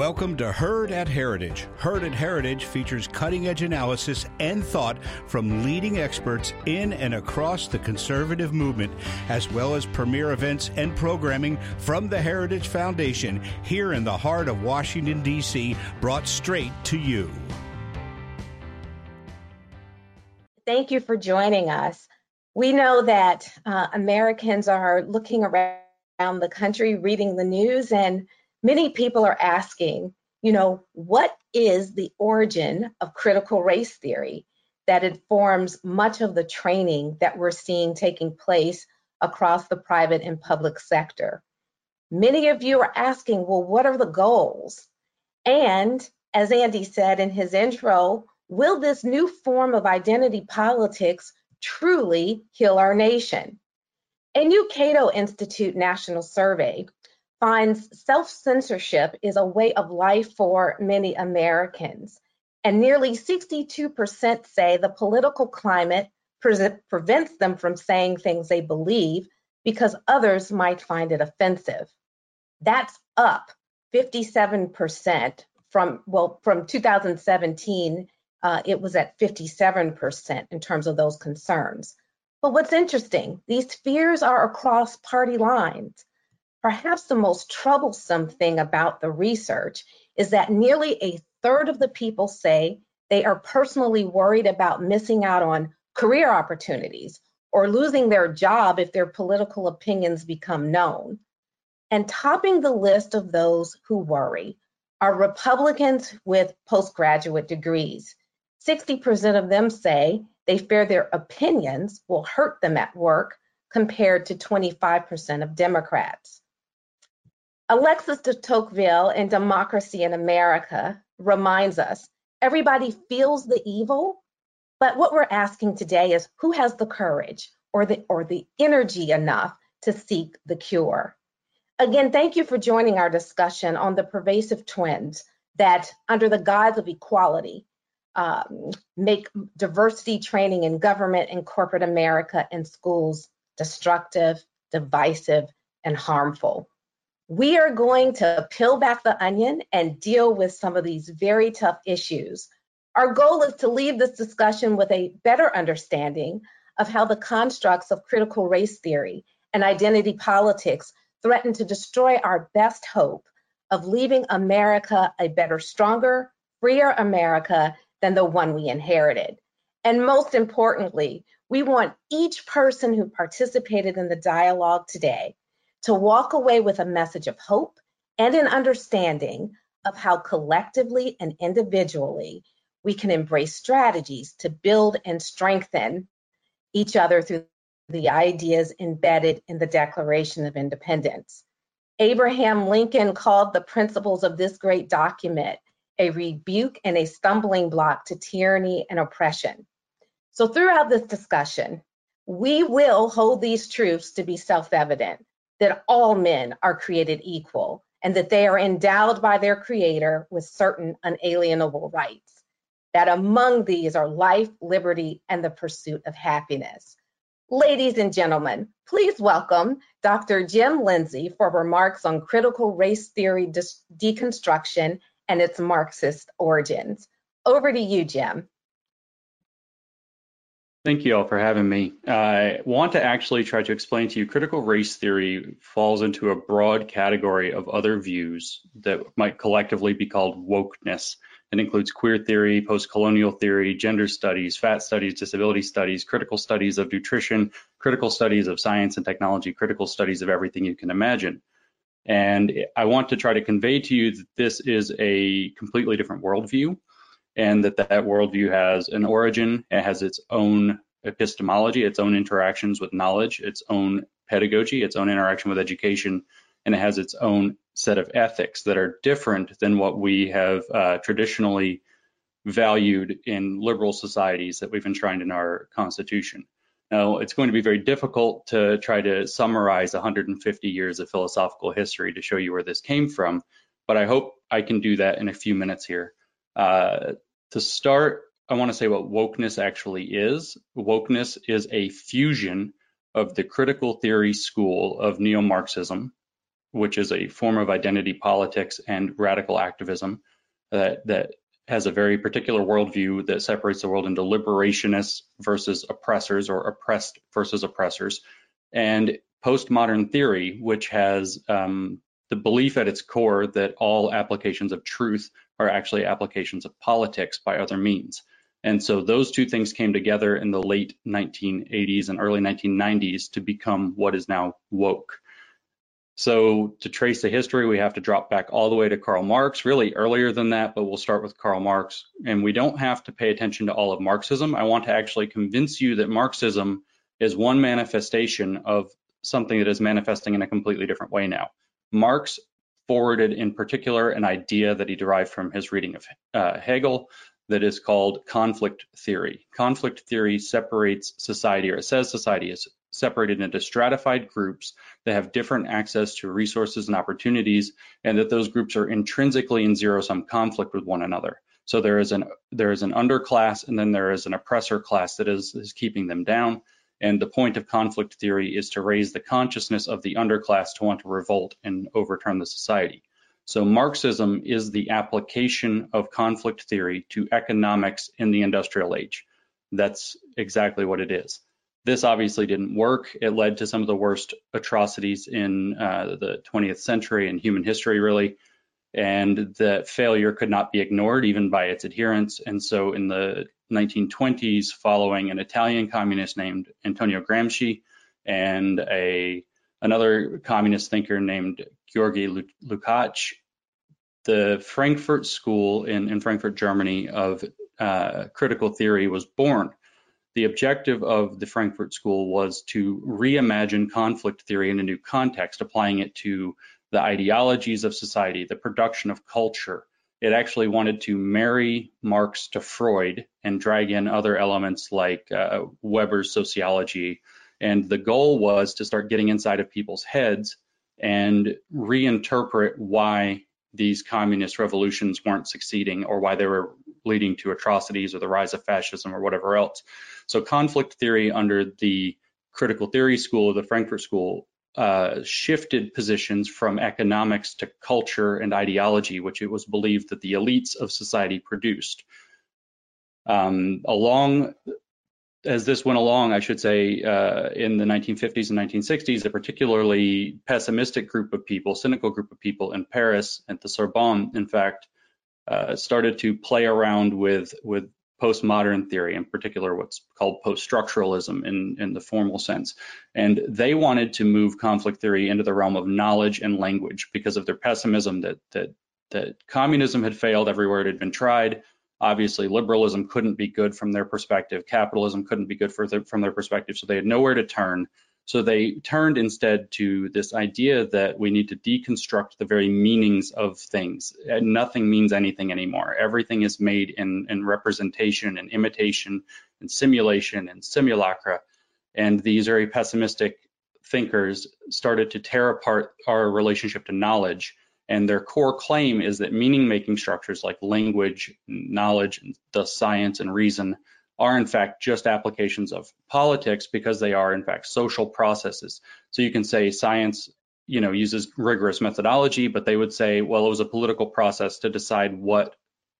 Welcome to Heard at Heritage. Heard at Heritage features cutting edge analysis and thought from leading experts in and across the conservative movement, as well as premier events and programming from the Heritage Foundation here in the heart of Washington, D.C., brought straight to you. Thank you for joining us. We know that uh, Americans are looking around the country, reading the news, and many people are asking, you know, what is the origin of critical race theory that informs much of the training that we're seeing taking place across the private and public sector? Many of you are asking, well, what are the goals? And as Andy said in his intro, will this new form of identity politics truly heal our nation? A new Cato Institute national survey finds self-censorship is a way of life for many Americans. And nearly 62% say the political climate pre prevents them from saying things they believe because others might find it offensive. That's up 57% from, well, from 2017, uh, it was at 57% in terms of those concerns. But what's interesting, these fears are across party lines. Perhaps the most troublesome thing about the research is that nearly a third of the people say they are personally worried about missing out on career opportunities or losing their job if their political opinions become known. And topping the list of those who worry are Republicans with postgraduate degrees. 60% of them say they fear their opinions will hurt them at work compared to 25% of Democrats. Alexis de Tocqueville in Democracy in America reminds us everybody feels the evil, but what we're asking today is who has the courage or the or the energy enough to seek the cure. Again, thank you for joining our discussion on the pervasive trends that, under the guise of equality, um, make diversity training in government and corporate America and schools destructive, divisive, and harmful we are going to peel back the onion and deal with some of these very tough issues. Our goal is to leave this discussion with a better understanding of how the constructs of critical race theory and identity politics threaten to destroy our best hope of leaving America a better, stronger, freer America than the one we inherited. And most importantly, we want each person who participated in the dialogue today to walk away with a message of hope and an understanding of how collectively and individually we can embrace strategies to build and strengthen each other through the ideas embedded in the Declaration of Independence. Abraham Lincoln called the principles of this great document a rebuke and a stumbling block to tyranny and oppression. So, throughout this discussion, we will hold these truths to be self evident that all men are created equal and that they are endowed by their creator with certain unalienable rights, that among these are life, liberty, and the pursuit of happiness. Ladies and gentlemen, please welcome Dr. Jim Lindsay for remarks on critical race theory de deconstruction and its Marxist origins. Over to you, Jim. Thank you all for having me. I want to actually try to explain to you critical race theory falls into a broad category of other views that might collectively be called wokeness. It includes queer theory, post-colonial theory, gender studies, fat studies, disability studies, critical studies of nutrition, critical studies of science and technology, critical studies of everything you can imagine. And I want to try to convey to you that this is a completely different worldview and that that worldview has an origin, it has its own epistemology, its own interactions with knowledge, its own pedagogy, its own interaction with education, and it has its own set of ethics that are different than what we have uh, traditionally valued in liberal societies that we've enshrined in our Constitution. Now, it's going to be very difficult to try to summarize 150 years of philosophical history to show you where this came from, but I hope I can do that in a few minutes here. Uh, to start, I want to say what wokeness actually is. Wokeness is a fusion of the critical theory school of neo Marxism which is a form of identity politics and radical activism that, that has a very particular worldview that separates the world into liberationists versus oppressors or oppressed versus oppressors, and postmodern theory, which has um, the belief at its core that all applications of truth are actually applications of politics by other means. And so those two things came together in the late 1980s and early 1990s to become what is now woke. So to trace the history, we have to drop back all the way to Karl Marx, really earlier than that, but we'll start with Karl Marx. And we don't have to pay attention to all of Marxism. I want to actually convince you that Marxism is one manifestation of something that is manifesting in a completely different way now. Marx forwarded in particular an idea that he derived from his reading of uh, Hegel that is called conflict theory. Conflict theory separates society, or it says society is separated into stratified groups that have different access to resources and opportunities, and that those groups are intrinsically in zero-sum conflict with one another. So there is an there is an underclass, and then there is an oppressor class that is, is keeping them down. And the point of conflict theory is to raise the consciousness of the underclass to want to revolt and overturn the society. So Marxism is the application of conflict theory to economics in the industrial age. That's exactly what it is. This obviously didn't work. It led to some of the worst atrocities in uh, the 20th century and human history, really. And the failure could not be ignored even by its adherents. And so in the 1920s, following an Italian communist named Antonio Gramsci and a another communist thinker named Georgi Lukács, the Frankfurt School in, in Frankfurt, Germany, of uh, critical theory was born the objective of the Frankfurt School was to reimagine conflict theory in a new context, applying it to the ideologies of society, the production of culture. It actually wanted to marry Marx to Freud and drag in other elements like uh, Weber's sociology. And the goal was to start getting inside of people's heads and reinterpret why these communist revolutions weren't succeeding or why they were leading to atrocities or the rise of fascism or whatever else. So conflict theory under the critical theory school of the Frankfurt School uh, shifted positions from economics to culture and ideology, which it was believed that the elites of society produced. Um, along as this went along, I should say, uh, in the 1950s and 1960s, a particularly pessimistic group of people, cynical group of people in Paris at the Sorbonne, in fact, uh, started to play around with with postmodern theory, in particular what's called post-structuralism in, in the formal sense. And they wanted to move conflict theory into the realm of knowledge and language because of their pessimism that that that communism had failed everywhere it had been tried. Obviously, liberalism couldn't be good from their perspective. Capitalism couldn't be good the, from their perspective. So they had nowhere to turn. So they turned instead to this idea that we need to deconstruct the very meanings of things. Nothing means anything anymore. Everything is made in, in representation and imitation and simulation and simulacra. And these very pessimistic thinkers started to tear apart our relationship to knowledge. And their core claim is that meaning making structures like language, knowledge, the science, and reason are in fact just applications of politics because they are in fact social processes. So you can say science, you know, uses rigorous methodology, but they would say, well, it was a political process to decide what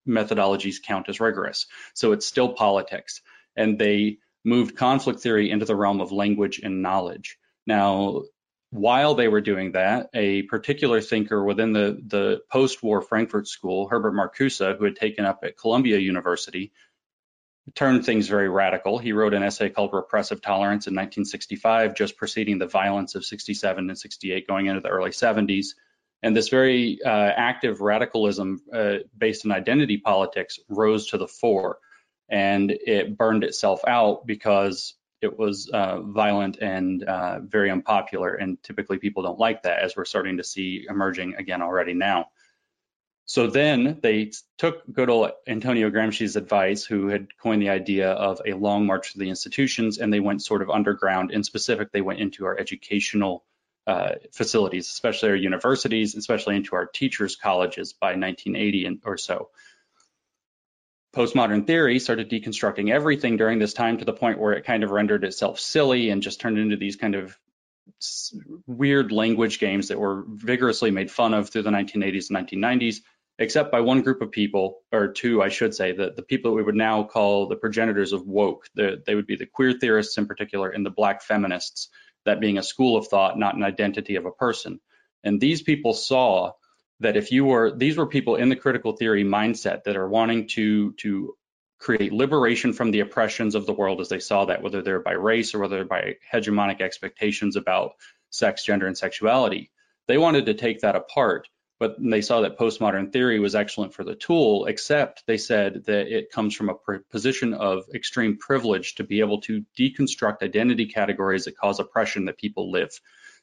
methodologies count as rigorous. So it's still politics. And they moved conflict theory into the realm of language and knowledge. Now, while they were doing that, a particular thinker within the, the post-war Frankfurt School, Herbert Marcuse, who had taken up at Columbia University, turned things very radical. He wrote an essay called Repressive Tolerance in 1965, just preceding the violence of 67 and 68 going into the early 70s. And this very uh, active radicalism uh, based in identity politics rose to the fore. And it burned itself out because it was uh, violent and uh, very unpopular. And typically people don't like that, as we're starting to see emerging again already now. So then they took good old Antonio Gramsci's advice, who had coined the idea of a long march to the institutions, and they went sort of underground. In specific, they went into our educational uh, facilities, especially our universities, especially into our teachers' colleges by 1980 or so. Postmodern theory started deconstructing everything during this time to the point where it kind of rendered itself silly and just turned into these kind of weird language games that were vigorously made fun of through the 1980s and 1990s, except by one group of people, or two, I should say, the, the people that we would now call the progenitors of woke. The, they would be the queer theorists in particular and the black feminists, that being a school of thought, not an identity of a person. And these people saw that if you were, these were people in the critical theory mindset that are wanting to, to create liberation from the oppressions of the world as they saw that, whether they're by race or whether they're by hegemonic expectations about sex, gender, and sexuality. They wanted to take that apart, but they saw that postmodern theory was excellent for the tool, except they said that it comes from a position of extreme privilege to be able to deconstruct identity categories that cause oppression that people live.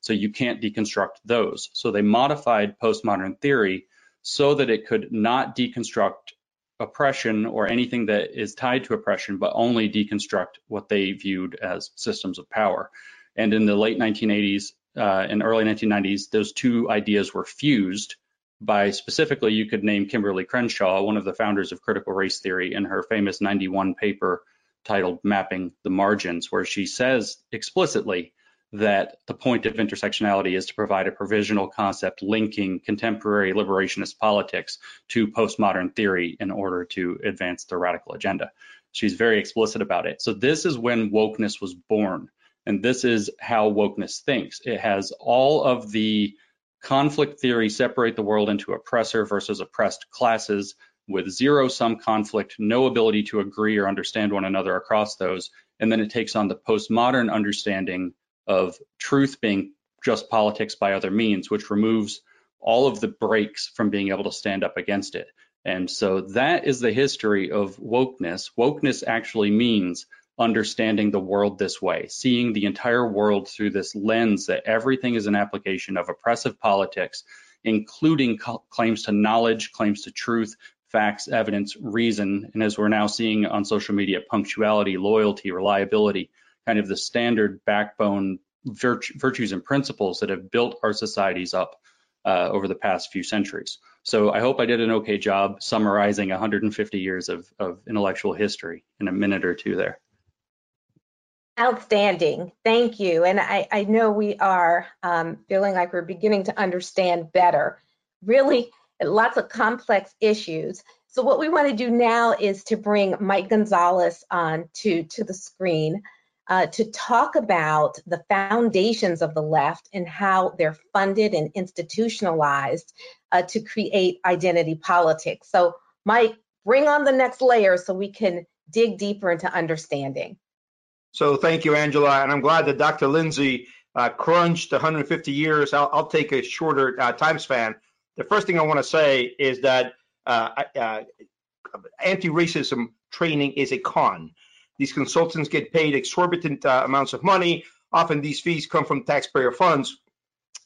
So you can't deconstruct those. So they modified postmodern theory so that it could not deconstruct oppression or anything that is tied to oppression, but only deconstruct what they viewed as systems of power. And in the late 1980s uh, and early 1990s, those two ideas were fused by specifically, you could name Kimberlé Crenshaw, one of the founders of critical race theory, in her famous 91 paper titled Mapping the Margins, where she says explicitly that the point of intersectionality is to provide a provisional concept linking contemporary liberationist politics to postmodern theory in order to advance the radical agenda. She's very explicit about it. So this is when wokeness was born. And this is how wokeness thinks. It has all of the conflict theory separate the world into oppressor versus oppressed classes with zero sum conflict, no ability to agree or understand one another across those. And then it takes on the postmodern understanding of truth being just politics by other means, which removes all of the breaks from being able to stand up against it. And so that is the history of wokeness. Wokeness actually means understanding the world this way, seeing the entire world through this lens that everything is an application of oppressive politics, including claims to knowledge, claims to truth, facts, evidence, reason, and as we're now seeing on social media, punctuality, loyalty, reliability, kind of the standard backbone virtues and principles that have built our societies up uh, over the past few centuries. So I hope I did an okay job summarizing 150 years of, of intellectual history in a minute or two there. Outstanding. Thank you. And I, I know we are um, feeling like we're beginning to understand better. Really, lots of complex issues. So what we want to do now is to bring Mike Gonzalez on to, to the screen uh, to talk about the foundations of the left and how they're funded and institutionalized uh, to create identity politics. So, Mike, bring on the next layer so we can dig deeper into understanding. So, thank you, Angela. And I'm glad that Dr. Lindsay uh, crunched 150 years. I'll, I'll take a shorter uh, time span. The first thing I want to say is that uh, uh, anti racism training is a con. These consultants get paid exorbitant uh, amounts of money. Often these fees come from taxpayer funds.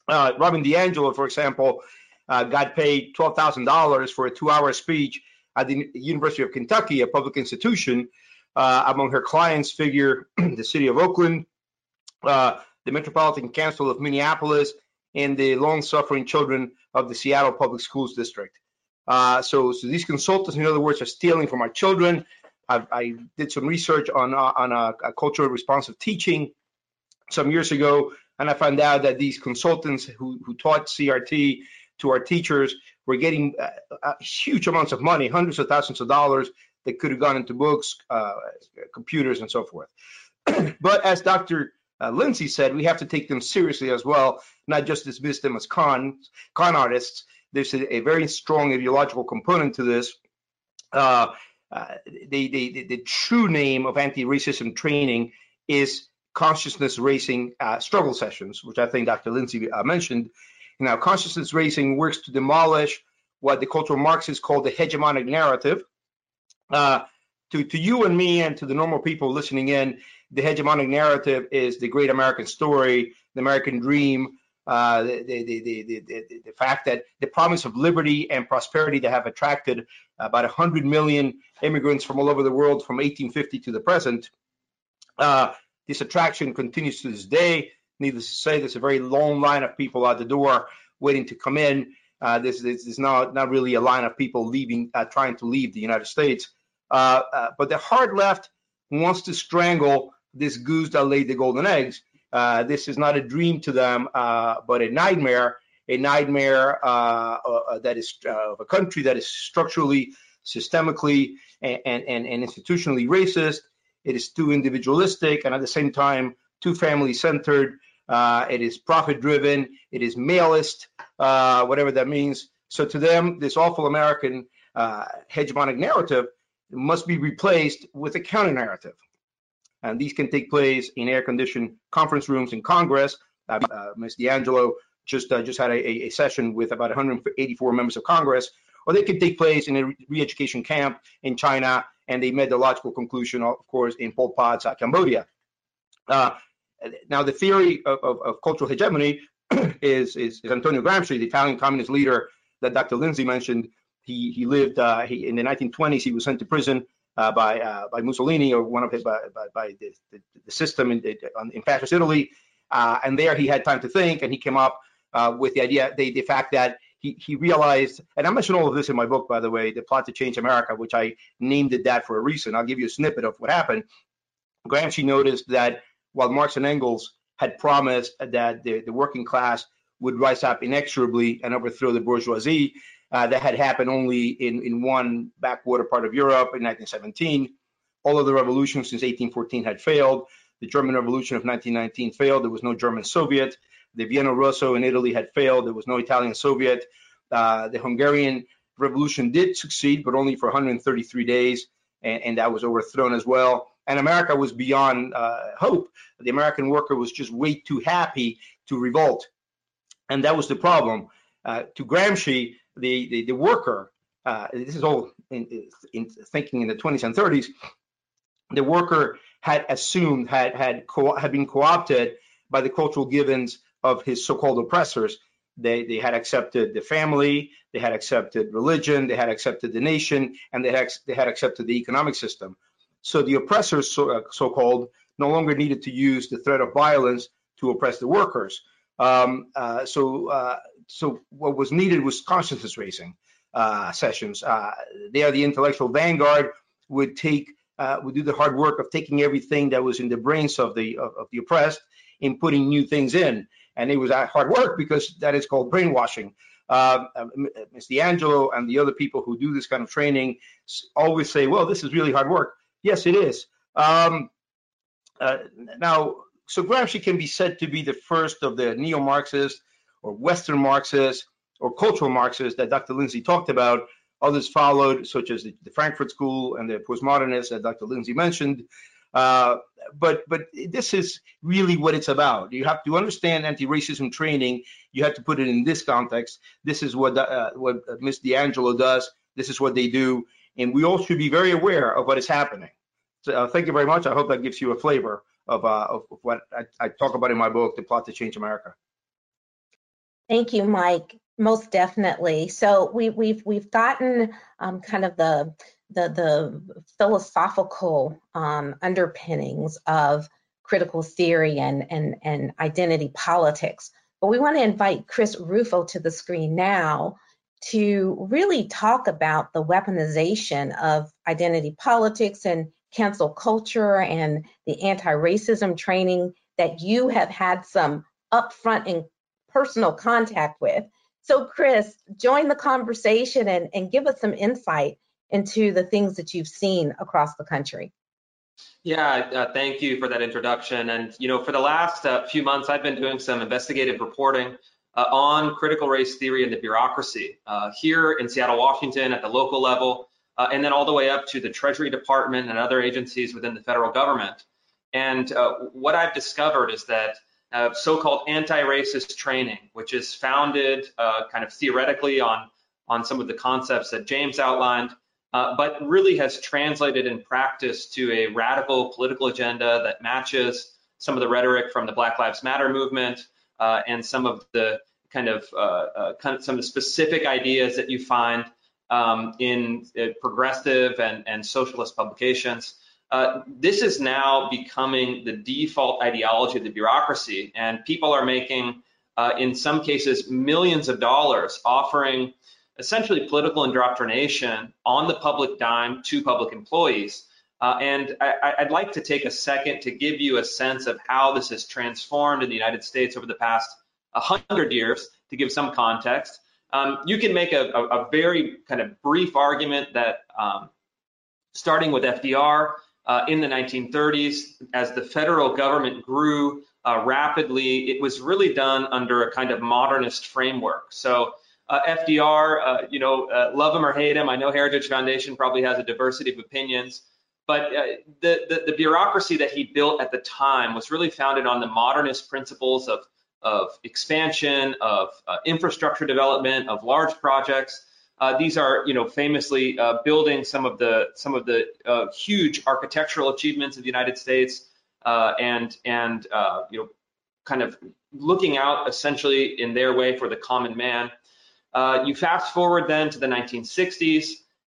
Uh, Robin DiAngelo, for example, got paid $12,000 for a two-hour speech at the University of Kentucky, a public institution. Uh, among her clients figure the city of Oakland, uh, the Metropolitan Council of Minneapolis, and the long-suffering children of the Seattle Public Schools District. Uh, so, so these consultants, in other words, are stealing from our children. I, I did some research on uh, on a, a cultural responsive teaching some years ago, and I found out that these consultants who, who taught CRT to our teachers were getting uh, uh, huge amounts of money, hundreds of thousands of dollars that could have gone into books, uh, computers, and so forth. but as Dr. Uh, Lindsay said, we have to take them seriously as well, not just dismiss them as con con artists. There's a, a very strong ideological component to this. Uh, uh, the, the, the, true name of anti-racism training is consciousness raising uh, struggle sessions, which I think Dr. Lindsay uh, mentioned. Now, consciousness raising works to demolish what the cultural Marxists call the hegemonic narrative. Uh, to, to you and me and to the normal people listening in, the hegemonic narrative is the great American story, the American dream, uh, the, the, the, the, the, fact that the promise of liberty and prosperity that have attracted about 100 million immigrants from all over the world from 1850 to the present. Uh, this attraction continues to this day. Needless to say, there's a very long line of people at the door waiting to come in. Uh, this, this, is not, not really a line of people leaving, uh, trying to leave the United States. Uh, uh, but the hard left wants to strangle this goose that laid the golden eggs Uh, this is not a dream to them, uh, but a nightmare, a nightmare uh, uh that is uh, of a country that is structurally, systemically, and, and, and institutionally racist. It is too individualistic and at the same time too family centered. Uh, it is profit driven. It is maleist, whatever that means. So to them, this awful American hegemonic narrative must be replaced with a counter narrative and these can take place in air-conditioned conference rooms in Congress. Uh, uh, Ms. DiAngelo just uh, just had a, a, session with about 184 members of Congress, or they can take place in a re-education camp in China, and they made the logical conclusion, of course, in Pol Pot's uh, Cambodia. Uh, now, the theory of, of, of cultural hegemony is, is, is, Antonio Gramsci, the Italian communist leader that Dr. Lindsay mentioned. He, he lived uh, he, in the 1920s. He was sent to prison uh, by uh, by Mussolini or one of his by, by, by the, the, the, system in, in fascist Italy. Uh, and there he had time to think, and he came up with the idea, the, the fact that he, he realized, and I mentioned all of this in my book, by the way, The Plot to Change America, which I named it that for a reason. I'll give you a snippet of what happened. Gramsci noticed that while Marx and Engels had promised that the, the working class would rise up inexorably and overthrow the bourgeoisie, uh, that had happened only in, in one backwater part of Europe in 1917. All of the revolutions since 1814 had failed. The German Revolution of 1919 failed. There was no German Soviet. The Biennio Rosso in Italy had failed. There was no Italian Soviet. Uh, the Hungarian Revolution did succeed, but only for 133 days, and, and that was overthrown as well. And America was beyond uh, hope. The American worker was just way too happy to revolt. And that was the problem. Uh, to Gramsci, the, the, the worker, uh, this is all in, in, thinking in the 20s and 30s, the worker had assumed, had, had, had been co-opted by the cultural givens of his so-called oppressors. They, they had accepted the family, they had accepted religion, they had accepted the nation, and they had, they had accepted the economic system. So the oppressors, so, uh, so-called, no longer needed to use the threat of violence to oppress the workers. Um, uh, so uh, so what was needed was consciousness raising uh, sessions. Uh, there, the intellectual vanguard would take uh, would do the hard work of taking everything that was in the brains of the of, of the oppressed and putting new things in. And it was hard work because that is called brainwashing. Uh, Ms. DiAngelo and the other people who do this kind of training always say, "Well, this is really hard work." Yes, it is. Um, uh, now, so Gramsci can be said to be the first of the neo-Marxists or Western Marxists or cultural Marxists that Dr. Lindsay talked about. Others followed, such as the, the Frankfurt School and the postmodernists that Dr. Lindsay mentioned. Uh, but but this is really what it's about. You have to understand anti-racism training. You have to put it in this context. This is what uh, what Ms. DiAngelo does. This is what they do, and we all should be very aware of what is happening. So uh, thank you very much. I hope that gives you a flavor of, uh, of what I, I talk about in my book, The Plot to Change America. Thank you, Mike. Most definitely. So we, we've we've gotten um, kind of the the, the philosophical um, underpinnings of critical theory and, and and identity politics. But we want to invite Chris Rufo to the screen now to really talk about the weaponization of identity politics and cancel culture and the anti-racism training that you have had some upfront and personal contact with. So, Chris, join the conversation and, and give us some insight into the things that you've seen across the country. Yeah, uh, thank you for that introduction. And, you know, for the last uh, few months, I've been doing some investigative reporting uh, on critical race theory and the bureaucracy uh, here in Seattle, Washington, at the local level, uh, and then all the way up to the Treasury Department and other agencies within the federal government. And uh, what I've discovered is that uh, so-called anti-racist training, which is founded uh, kind of theoretically on on some of the concepts that James outlined, uh, but really has translated in practice to a radical political agenda that matches some of the rhetoric from the Black Lives Matter movement uh, and some of the kind of, uh, uh, kind of some of the specific ideas that you find um, in progressive and, and socialist publications. Uh, this is now becoming the default ideology of the bureaucracy, and people are making, uh, in some cases, millions of dollars offering essentially political indoctrination on the public dime to public employees. Uh, and I, would like to take a second to give you a sense of how this has transformed in the United States over the past 100 years to give some context. Um, you can make a, a, a, very kind of brief argument that um, starting with FDR uh, in the 1930s, as the federal government grew uh, rapidly, it was really done under a kind of modernist framework. So uh, FDR, uh, you know, uh, love him or hate him, I know Heritage Foundation probably has a diversity of opinions, but uh, the, the, the, bureaucracy that he built at the time was really founded on the modernist principles of, of expansion, of infrastructure development, of large projects. Uh, these are, you know, famously uh, building some of the some of the uh, huge architectural achievements of the United States, uh, and and you know, kind of looking out essentially in their way for the common man. you fast forward then to the 1960s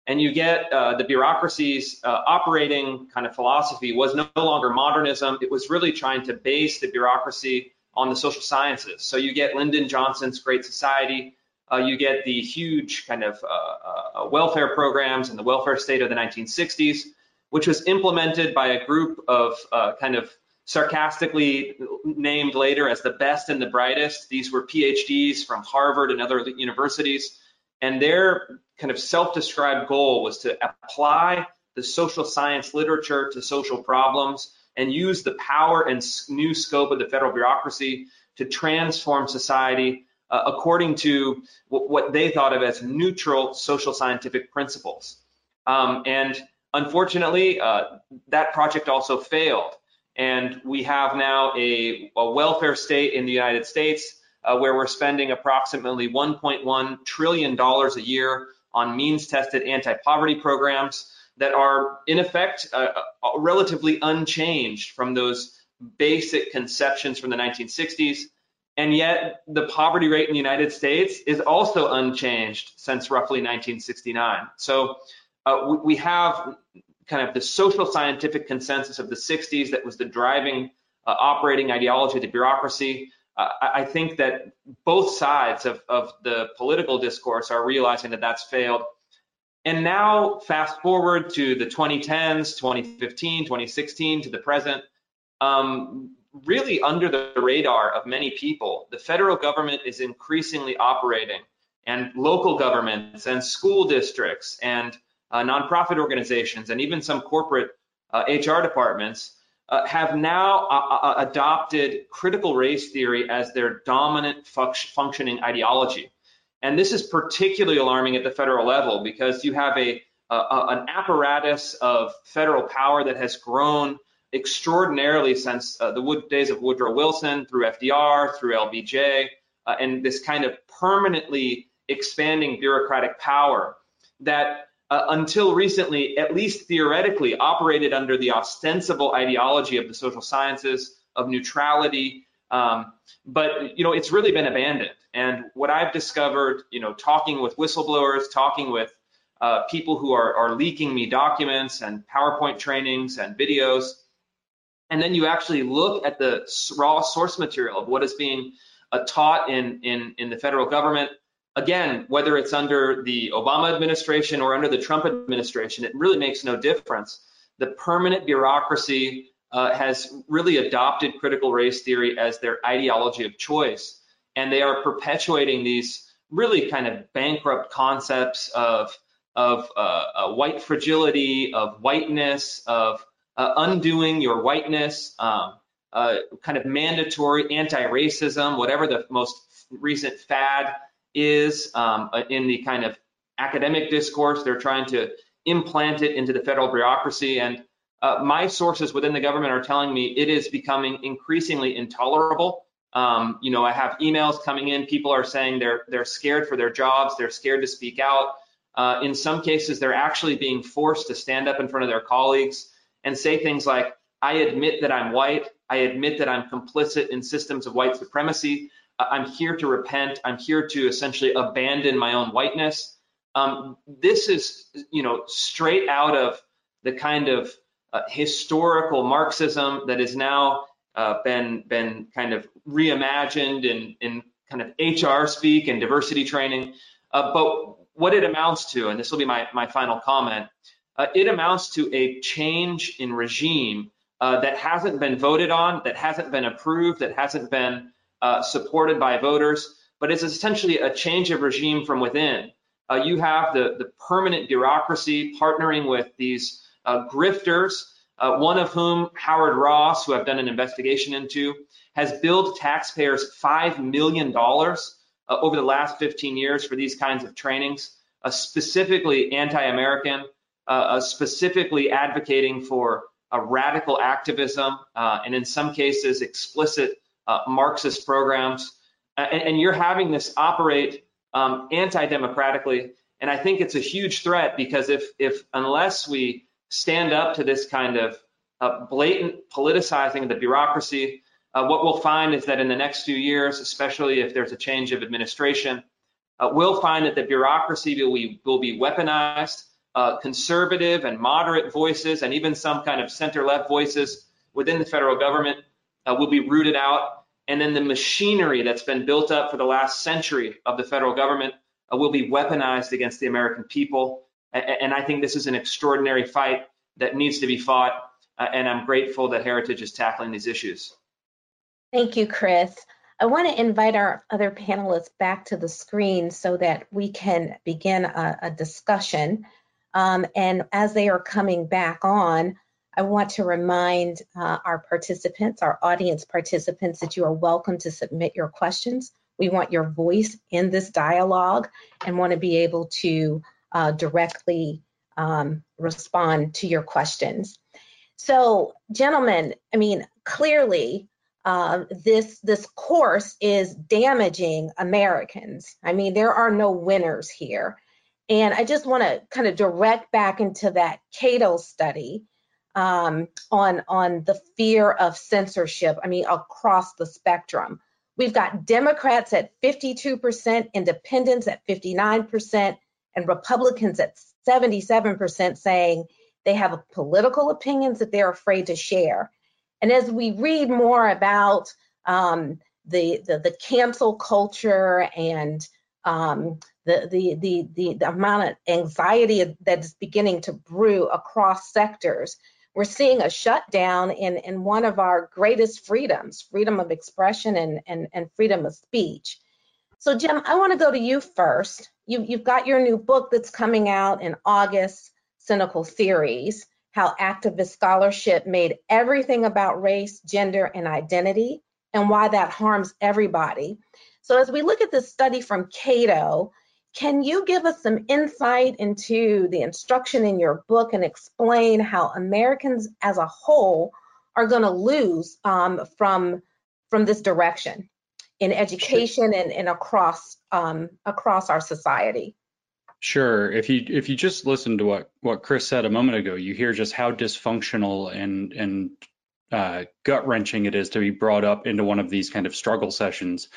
and you get uh, the bureaucracy's uh, operating kind of philosophy was no longer modernism. It was really trying to base the bureaucracy on the social sciences. So you get Lyndon Johnson's Great Society. Uh, you get the huge kind of uh, uh, welfare programs and the welfare state of the 1960s, which was implemented by a group of uh, kind of sarcastically named later as the best and the brightest. These were PhDs from Harvard and other universities and their kind of self-described goal was to apply the social science literature to social problems and use the power and new scope of the federal bureaucracy to transform society uh, according to what they thought of as neutral social scientific principles. Um, and unfortunately, uh, that project also failed. And we have now a, a welfare state in the United States uh, where we're spending approximately $1.1 trillion a year on means tested anti poverty programs that are, in effect, uh, uh, relatively unchanged from those basic conceptions from the 1960s. And yet, the poverty rate in the United States is also unchanged since roughly 1969. So, uh, we, have kind of the social scientific consensus of the 60s that was the driving uh, operating ideology of the bureaucracy. I think that both sides of, of the political discourse are realizing that that's failed. And now, fast forward to the 2010s, 2015, 2016, to the present, um, really under the radar of many people, the federal government is increasingly operating, and local governments and school districts and uh, nonprofit organizations and even some corporate uh, HR departments uh, have now uh, uh, adopted critical race theory as their dominant functioning ideology. And this is particularly alarming at the federal level because you have a, an apparatus of federal power that has grown extraordinarily since uh, the Wood days of Woodrow Wilson through FDR, through LBJ, uh, and this kind of permanently expanding bureaucratic power that uh, until recently, at least theoretically, operated under the ostensible ideology of the social sciences, of neutrality. Um, but you know, it's really been abandoned. And what I've discovered, you know, talking with whistleblowers, talking with uh, people who are, are leaking me documents and PowerPoint trainings and videos, and then you actually look at the raw source material of what is being uh, taught in, in, in the federal government, again, whether it's under the Obama administration or under the Trump administration, it really makes no difference. The permanent bureaucracy uh, has really adopted critical race theory as their ideology of choice. And they are perpetuating these really kind of bankrupt concepts of, of uh, uh, white fragility, of whiteness, of uh, undoing your whiteness, um, uh, kind of mandatory anti-racism, whatever the most recent fad is um, uh, in the kind of academic discourse. They're trying to implant it into the federal bureaucracy. And uh, my sources within the government are telling me it is becoming increasingly intolerable. Um, you know, I have emails coming in. People are saying they're they're scared for their jobs. They're scared to speak out. Uh, in some cases, they're actually being forced to stand up in front of their colleagues and say things like, "I admit that I'm white. I admit that I'm complicit in systems of white supremacy. I'm here to repent. I'm here to essentially abandon my own whiteness. Um, this is, you know, straight out of the kind of uh, historical Marxism that has now uh, been been kind of reimagined in in kind of HR speak and diversity training. Uh, but what it amounts to, and this will be my my final comment, uh, it amounts to a change in regime uh, that hasn't been voted on, that hasn't been approved, that hasn't been uh, supported by voters, but it's essentially a change of regime from within. Uh, you have the, the permanent bureaucracy partnering with these uh, grifters, uh, one of whom, Howard Ross, who I've done an investigation into, has billed taxpayers $5 million over the last 15 years for these kinds of trainings, specifically anti-American, specifically advocating for a radical activism, uh, and in some cases, explicit uh, Marxist programs. And, and, you're having this operate um, anti-democratically. And I think it's a huge threat because if, if unless we stand up to this kind of uh, blatant politicizing of the bureaucracy, uh, what we'll find is that in the next few years, especially if there's a change of administration, uh, we'll find that the bureaucracy will be, will be weaponized uh, conservative and moderate voices and even some kind of center-left voices within the federal government uh, will be rooted out. And then the machinery that's been built up for the last century of the federal government uh, will be weaponized against the American people. And, and, I think this is an extraordinary fight that needs to be fought. Uh, and I'm grateful that Heritage is tackling these issues. Thank you, Chris. I want to invite our other panelists back to the screen so that we can begin a, a discussion. Um, and as they are coming back on, I want to remind uh, our participants, our audience participants, that you are welcome to submit your questions. We want your voice in this dialogue and want to be able to uh, directly um, respond to your questions. So, gentlemen, I mean, clearly, uh, this this course is damaging Americans. I mean, there are no winners here. And I just want to kind of direct back into that Cato study um, on, on the fear of censorship, I mean, across the spectrum. We've got Democrats at 52%, independents at 59%, and Republicans at 77% saying they have political opinions that they're afraid to share. And as we read more about um, the, the, the cancel culture and um, the, the, the, the, amount of anxiety that is beginning to brew across sectors. We're seeing a shutdown in, in one of our greatest freedoms, freedom of expression and, and, and freedom of speech. So, Jim, I want to go to you first. You, you've got your new book that's coming out in August, Cynical Theories How Activist Scholarship Made Everything About Race, Gender, and Identity, and Why That Harms Everybody. So, as we look at this study from Cato, can you give us some insight into the instruction in your book and explain how Americans as a whole are going to lose um, from from this direction in education and, and across um, across our society? Sure. If you if you just listen to what what Chris said a moment ago, you hear just how dysfunctional and and uh, gut wrenching it is to be brought up into one of these kind of struggle sessions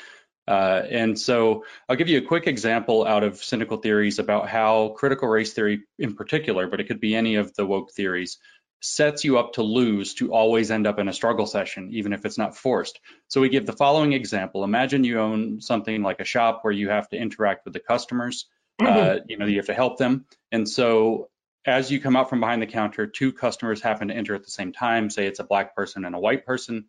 uh, and so I'll give you a quick example out of cynical theories about how critical race theory in particular, but it could be any of the woke theories, sets you up to lose to always end up in a struggle session, even if it's not forced. So we give the following example. Imagine you own something like a shop where you have to interact with the customers. Mm-hmm. Uh, you know, you have to help them. And so as you come out from behind the counter, two customers happen to enter at the same time, say it's a black person and a white person.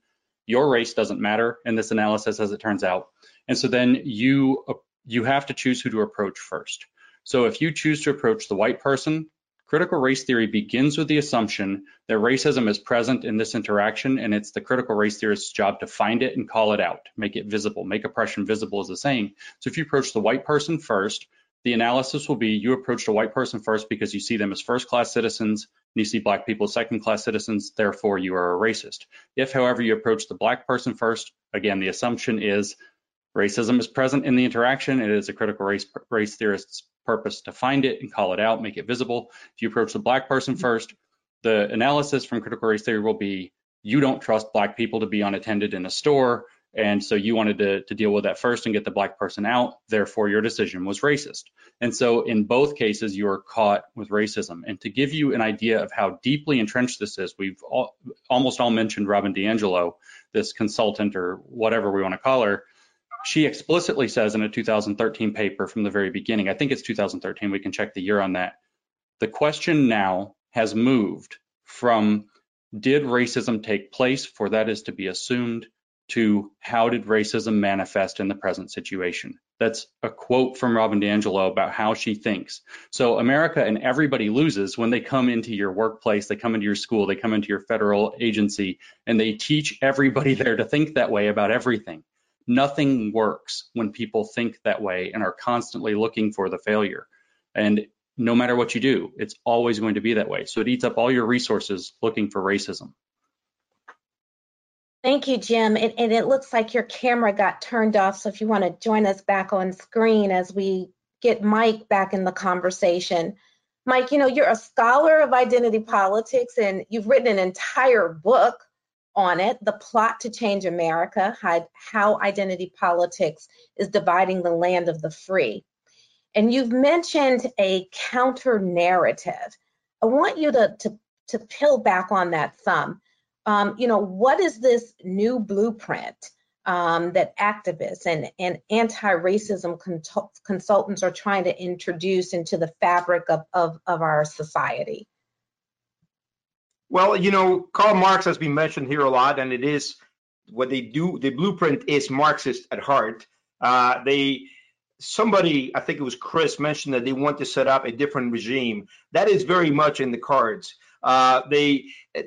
Your race doesn't matter in this analysis, as it turns out. And so then you you have to choose who to approach first. So if you choose to approach the white person, critical race theory begins with the assumption that racism is present in this interaction, and it's the critical race theorist's job to find it and call it out, make it visible, make oppression visible as a saying. So if you approach the white person first, the analysis will be you approached a white person first because you see them as first class citizens and you see black people as second class citizens, therefore you are a racist. If, however, you approach the black person first, again, the assumption is Racism is present in the interaction. It is a critical race, race theorist's purpose to find it and call it out, make it visible. If you approach the black person mm-hmm. first, the analysis from critical race theory will be you don't trust black people to be unattended in a store. And so you wanted to, to deal with that first and get the black person out. Therefore, your decision was racist. And so in both cases, you are caught with racism. And to give you an idea of how deeply entrenched this is, we've all, almost all mentioned Robin DiAngelo, this consultant or whatever we want to call her she explicitly says in a 2013 paper from the very beginning, I think it's 2013, we can check the year on that. The question now has moved from did racism take place, for that is to be assumed, to how did racism manifest in the present situation. That's a quote from Robin DiAngelo about how she thinks. So America and everybody loses when they come into your workplace, they come into your school, they come into your federal agency, and they teach everybody there to think that way about everything. Nothing works when people think that way and are constantly looking for the failure. And no matter what you do, it's always going to be that way. So it eats up all your resources looking for racism. Thank you, Jim. And, and, it looks like your camera got turned off. So if you want to join us back on screen as we get Mike back in the conversation. Mike, you know, you're a scholar of identity politics and you've written an entire book on it, The Plot to Change America, how identity politics is dividing the land of the free. And you've mentioned a counter narrative. I want you to, to, to peel back on that some. Um, you know, what is this new blueprint um, that activists and, and anti-racism consultants are trying to introduce into the fabric of, of, of our society? Well, you know, Karl Marx has been mentioned here a lot, and it is what they do. The blueprint is Marxist at heart. Uh, they somebody, I think it was Chris, mentioned that they want to set up a different regime. That is very much in the cards. Uh, they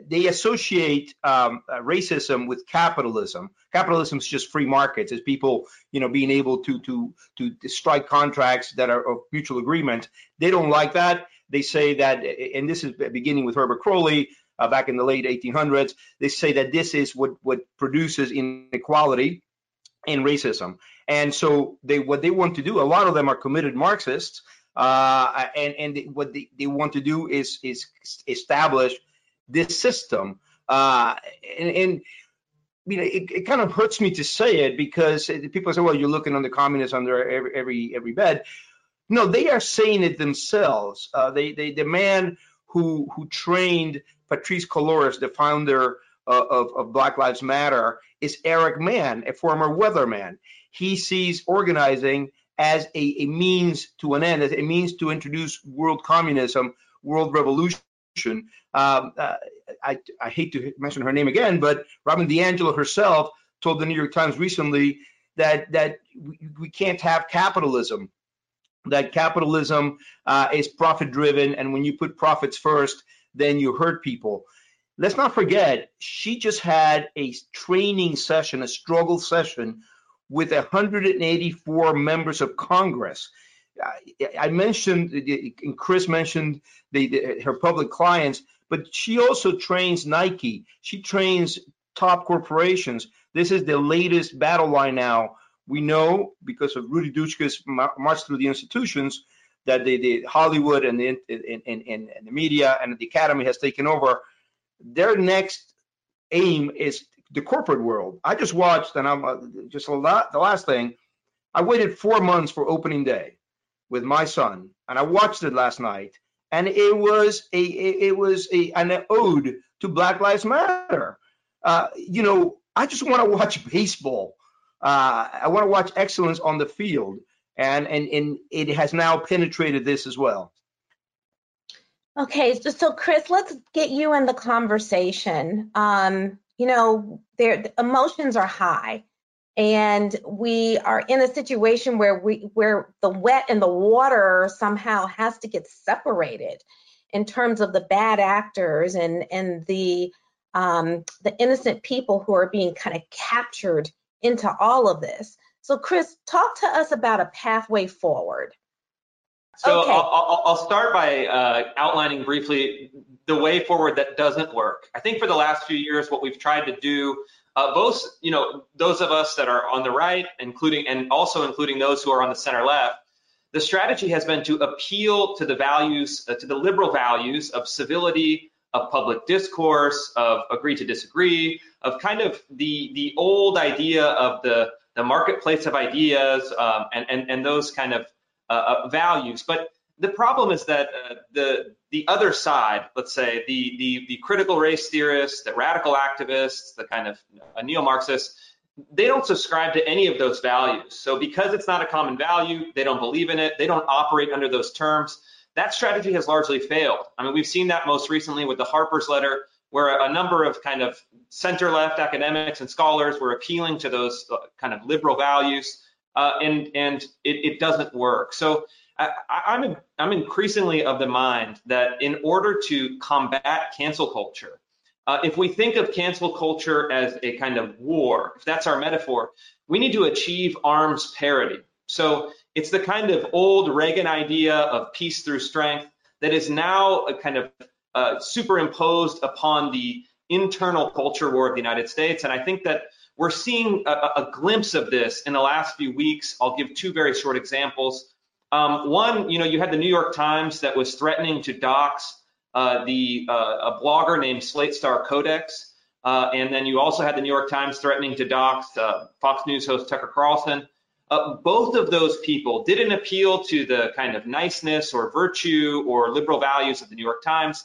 they associate um, uh, racism with capitalism. Capitalism is just free markets. It's people, you know, being able to to to strike contracts that are of mutual agreement. They don't like that. They say that, and this is beginning with Herbert Croly uh, back in the late 1800s. They say that this is what what produces inequality and racism. And so they what they want to do, a lot of them are committed Marxists, uh, and and what they, they want to do is is establish this system. Uh, and, and you know, it, it, kind of hurts me to say it because people say, well, you're looking on the communists under every every every bed. No, they are saying it themselves. Uh, they, they, the man who who trained Patrisse Cullors, the founder uh, of, of Black Lives Matter, is Eric Mann, a former weatherman he sees organizing as a, a means to an end, as a means to introduce world communism, world revolution. Um, uh, I, I, hate to mention her name again, but Robin DiAngelo herself told the New York Times recently that that we, we can't have capitalism. That capitalism uh, is profit driven, and when you put profits first, then you hurt people. Let's not forget, she just had a training session, a struggle session with 184 members of Congress. I mentioned, and Chris mentioned the, the, her public clients, but she also trains Nike. She trains top corporations. This is the latest battle line now. We know because of Rudi Dutschke's march through the institutions that the, the Hollywood and the, and, and, and the media and the academy has taken over. Their next aim is the corporate world. I just watched, and I'm uh, just a lot. The last thing, I waited four months for opening day with my son, and I watched it last night, and it was a it was a an ode to Black Lives Matter. Uh, you know, I just want to watch baseball. Uh, I want to watch excellence on the field, and and and it has now penetrated this as well. Okay, so, Chris, let's get you in the conversation. Um, you know, their emotions are high and we are in a situation where we where the wet and the water somehow has to get separated in terms of the bad actors and and the um, the innocent people who are being kind of captured into all of this. So, Chris, talk to us about a pathway forward. So okay. I'll, I'll, start by uh, outlining briefly the way forward that doesn't work. I think for the last few years, what we've tried to do, uh, both you know those of us that are on the right, including and also including those who are on the center left, the strategy has been to appeal to the values, uh, to the liberal values of civility, of public discourse, of agree to disagree, of kind of the the old idea of the the marketplace of ideas um, and, and and those kind of uh, uh, values. But the problem is that uh, the the other side, let's say the, the the critical race theorists, the radical activists, the kind of uh, neo-Marxists, they don't subscribe to any of those values. So because it's not a common value, they don't believe in it. They don't operate under those terms. That strategy has largely failed. I mean, we've seen that most recently with the Harper's letter, where a number of kind of center left academics and scholars were appealing to those uh, kind of liberal values, uh, and and it, it, doesn't work. So I, I'm I'm increasingly of the mind that in order to combat cancel culture, uh, if we think of cancel culture as a kind of war, if that's our metaphor, we need to achieve arms parity. So it's the kind of old Reagan idea of peace through strength that is now a kind of uh, superimposed upon the internal culture war of the United States. And I think that we're seeing a, a glimpse of this in the last few weeks. I'll give two very short examples. Um, one, you know, you had the New York Times that was threatening to dox uh, the uh, a blogger named Slate Star Codex, uh, and then you also had the New York Times threatening to dox uh, Fox News host Tucker Carlson. Uh, both of those people didn't appeal to the kind of niceness or virtue or liberal values of the New York Times.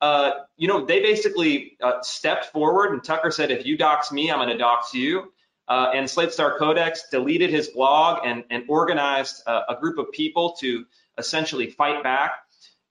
Uh, you know, they basically uh, stepped forward and Tucker said, if you dox me, I'm going to dox you. Uh, and Slate Star Codex deleted his blog and, and organized uh, a group of people to essentially fight back.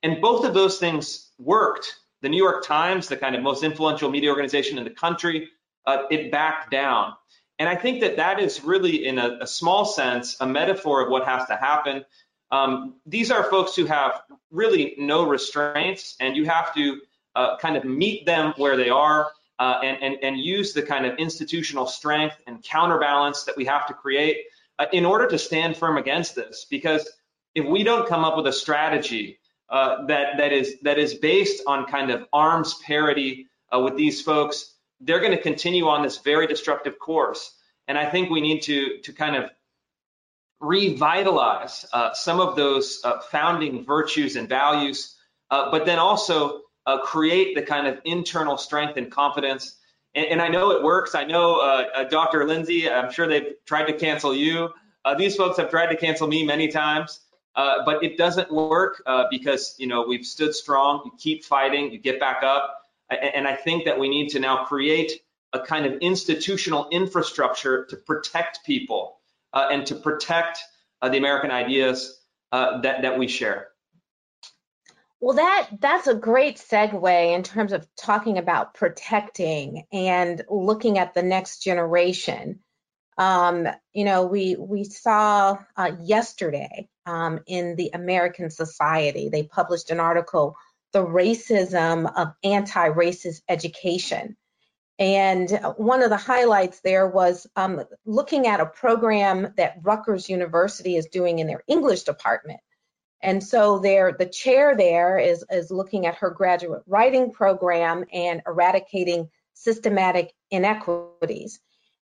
And both of those things worked. The New York Times, the kind of most influential media organization in the country, uh, it backed down. And I think that that is really, in a, a small sense, a metaphor of what has to happen. Um, these are folks who have really no restraints, and you have to uh, kind of meet them where they are uh, and, and, and use the kind of institutional strength and counterbalance that we have to create uh, in order to stand firm against this. Because if we don't come up with a strategy uh, that that is that is based on kind of arms parity uh, with these folks, they're going to continue on this very destructive course. And I think we need to to kind of revitalize uh, some of those uh, founding virtues and values, uh, but then also uh, create the kind of internal strength and confidence. And, and I know it works. I know uh, uh, Dr. Lindsay, I'm sure they've tried to cancel you. these folks have tried to cancel me many times. but it doesn't work because you know we've stood strong. You keep fighting. You get back up. And I think that we need to now create a kind of institutional infrastructure to protect people uh, and to protect uh, the American ideas uh, that, that we share. Well, that that's a great segue in terms of talking about protecting and looking at the next generation. Um, you know, we we saw uh, yesterday um, in the American Society they published an article the racism of anti-racist education. And one of the highlights there was um, looking at a program that Rutgers University is doing in their English department. And so there, the chair there is, is looking at her graduate writing program and eradicating systematic inequities.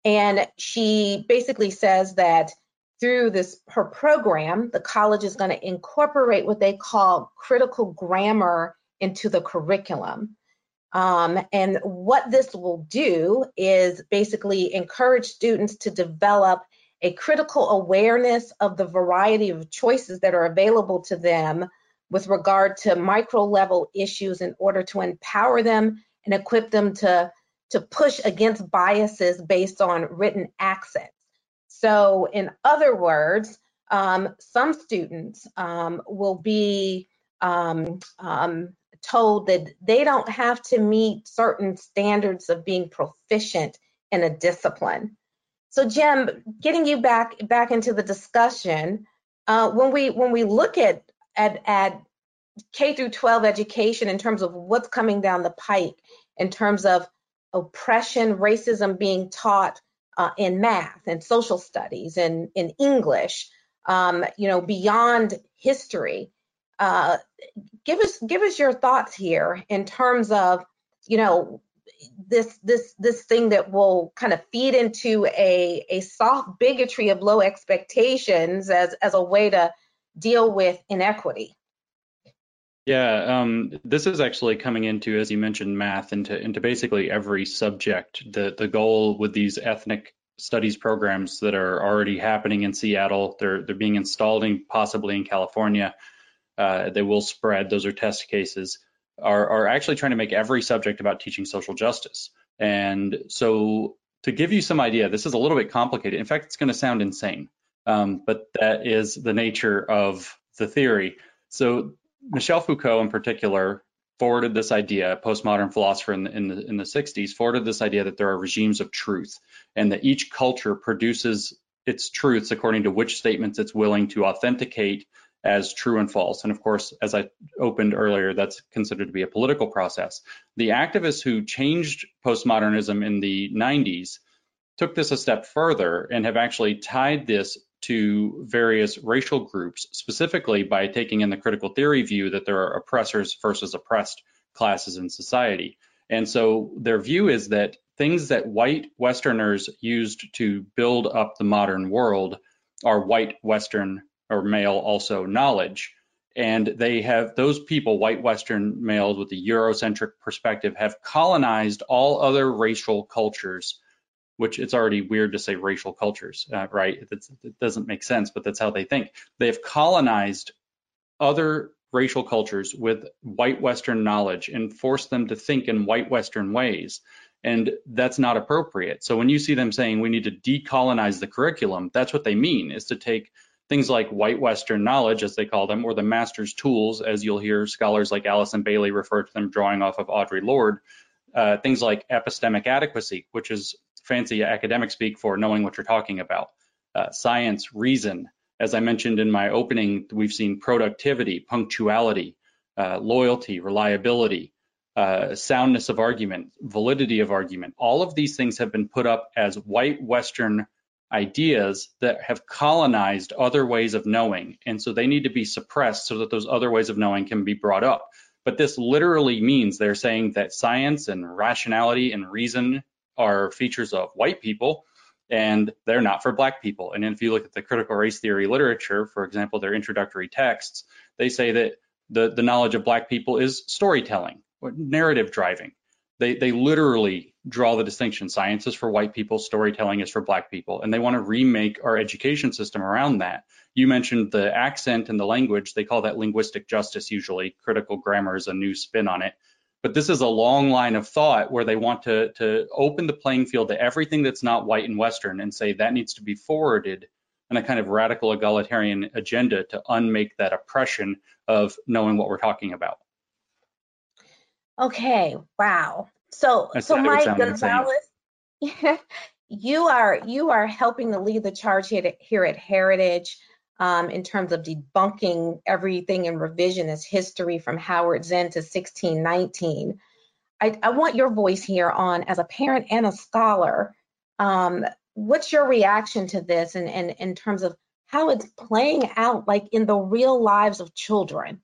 And she basically says that through this her program, the college is going to incorporate what they call critical grammar into the curriculum. Um, and what this will do is basically encourage students to develop a critical awareness of the variety of choices that are available to them with regard to micro level issues in order to empower them and equip them to, to push against biases based on written accents. So, in other words, um, some students um, will be um, um told that they don't have to meet certain standards of being proficient in a discipline. So, Jim, getting you back back into the discussion, uh, when we when we look at at at K through 12 education in terms of what's coming down the pike, in terms of oppression, racism being taught uh, in math and social studies and in English, um, you know, beyond history. Uh, give us give us your thoughts here in terms of you know this this this thing that will kind of feed into a a soft bigotry of low expectations as as a way to deal with inequity yeah um, this is actually coming into as you mentioned math into into basically every subject the the goal with these ethnic studies programs that are already happening in Seattle they're they're being installed in possibly in California uh, they will spread. Those are test cases. Are, are actually trying to make every subject about teaching social justice. And so, to give you some idea, this is a little bit complicated. In fact, it's going to sound insane, um, but that is the nature of the theory. So, Michel Foucault, in particular, forwarded this idea, a postmodern philosopher in the, in the, in the 60s, forwarded this idea that there are regimes of truth and that each culture produces its truths according to which statements it's willing to authenticate as true and false. And of course, as I opened earlier, that's considered to be a political process. The activists who changed postmodernism in the 90s took this a step further and have actually tied this to various racial groups, specifically by taking in the critical theory view that there are oppressors versus oppressed classes in society. And so their view is that things that white Westerners used to build up the modern world are white Western or male also knowledge. And they have those people, white Western males with the Eurocentric perspective, have colonized all other racial cultures, which it's already weird to say racial cultures, uh, right? It's, it doesn't make sense, but that's how they think. They've colonized other racial cultures with white Western knowledge and forced them to think in white Western ways. And that's not appropriate. So when you see them saying we need to decolonize the curriculum, that's what they mean is to take things like white Western knowledge, as they call them, or the master's tools, as you'll hear scholars like Alison Bailey refer to them drawing off of Audre Lorde, uh, things like epistemic adequacy, which is fancy academic speak for knowing what you're talking about, uh, science, reason. As I mentioned in my opening, we've seen productivity, punctuality, uh, loyalty, reliability, uh, soundness of argument, validity of argument. All of these things have been put up as white Western ideas that have colonized other ways of knowing. And so they need to be suppressed so that those other ways of knowing can be brought up. But this literally means they're saying that science and rationality and reason are features of white people and they're not for black people. And if you look at the critical race theory literature, for example, their introductory texts, they say that the, the knowledge of black people is storytelling, narrative driving. They, they literally draw the distinction. Science is for white people, storytelling is for black people, and they want to remake our education system around that. You mentioned the accent and the language. They call that linguistic justice usually. Critical grammar is a new spin on it. But this is a long line of thought where they want to, to open the playing field to everything that's not white and Western and say that needs to be forwarded in a kind of radical egalitarian agenda to unmake that oppression of knowing what we're talking about. Okay, wow. So, so Mike Gonzalez, you are you are helping to lead the charge here, to, here at Heritage um, in terms of debunking everything in revisionist history from Howard Zinn to 1619. I, I want your voice here on as a parent and a scholar. Um, what's your reaction to this, and in, terms of how it's playing out, like in the real lives of children?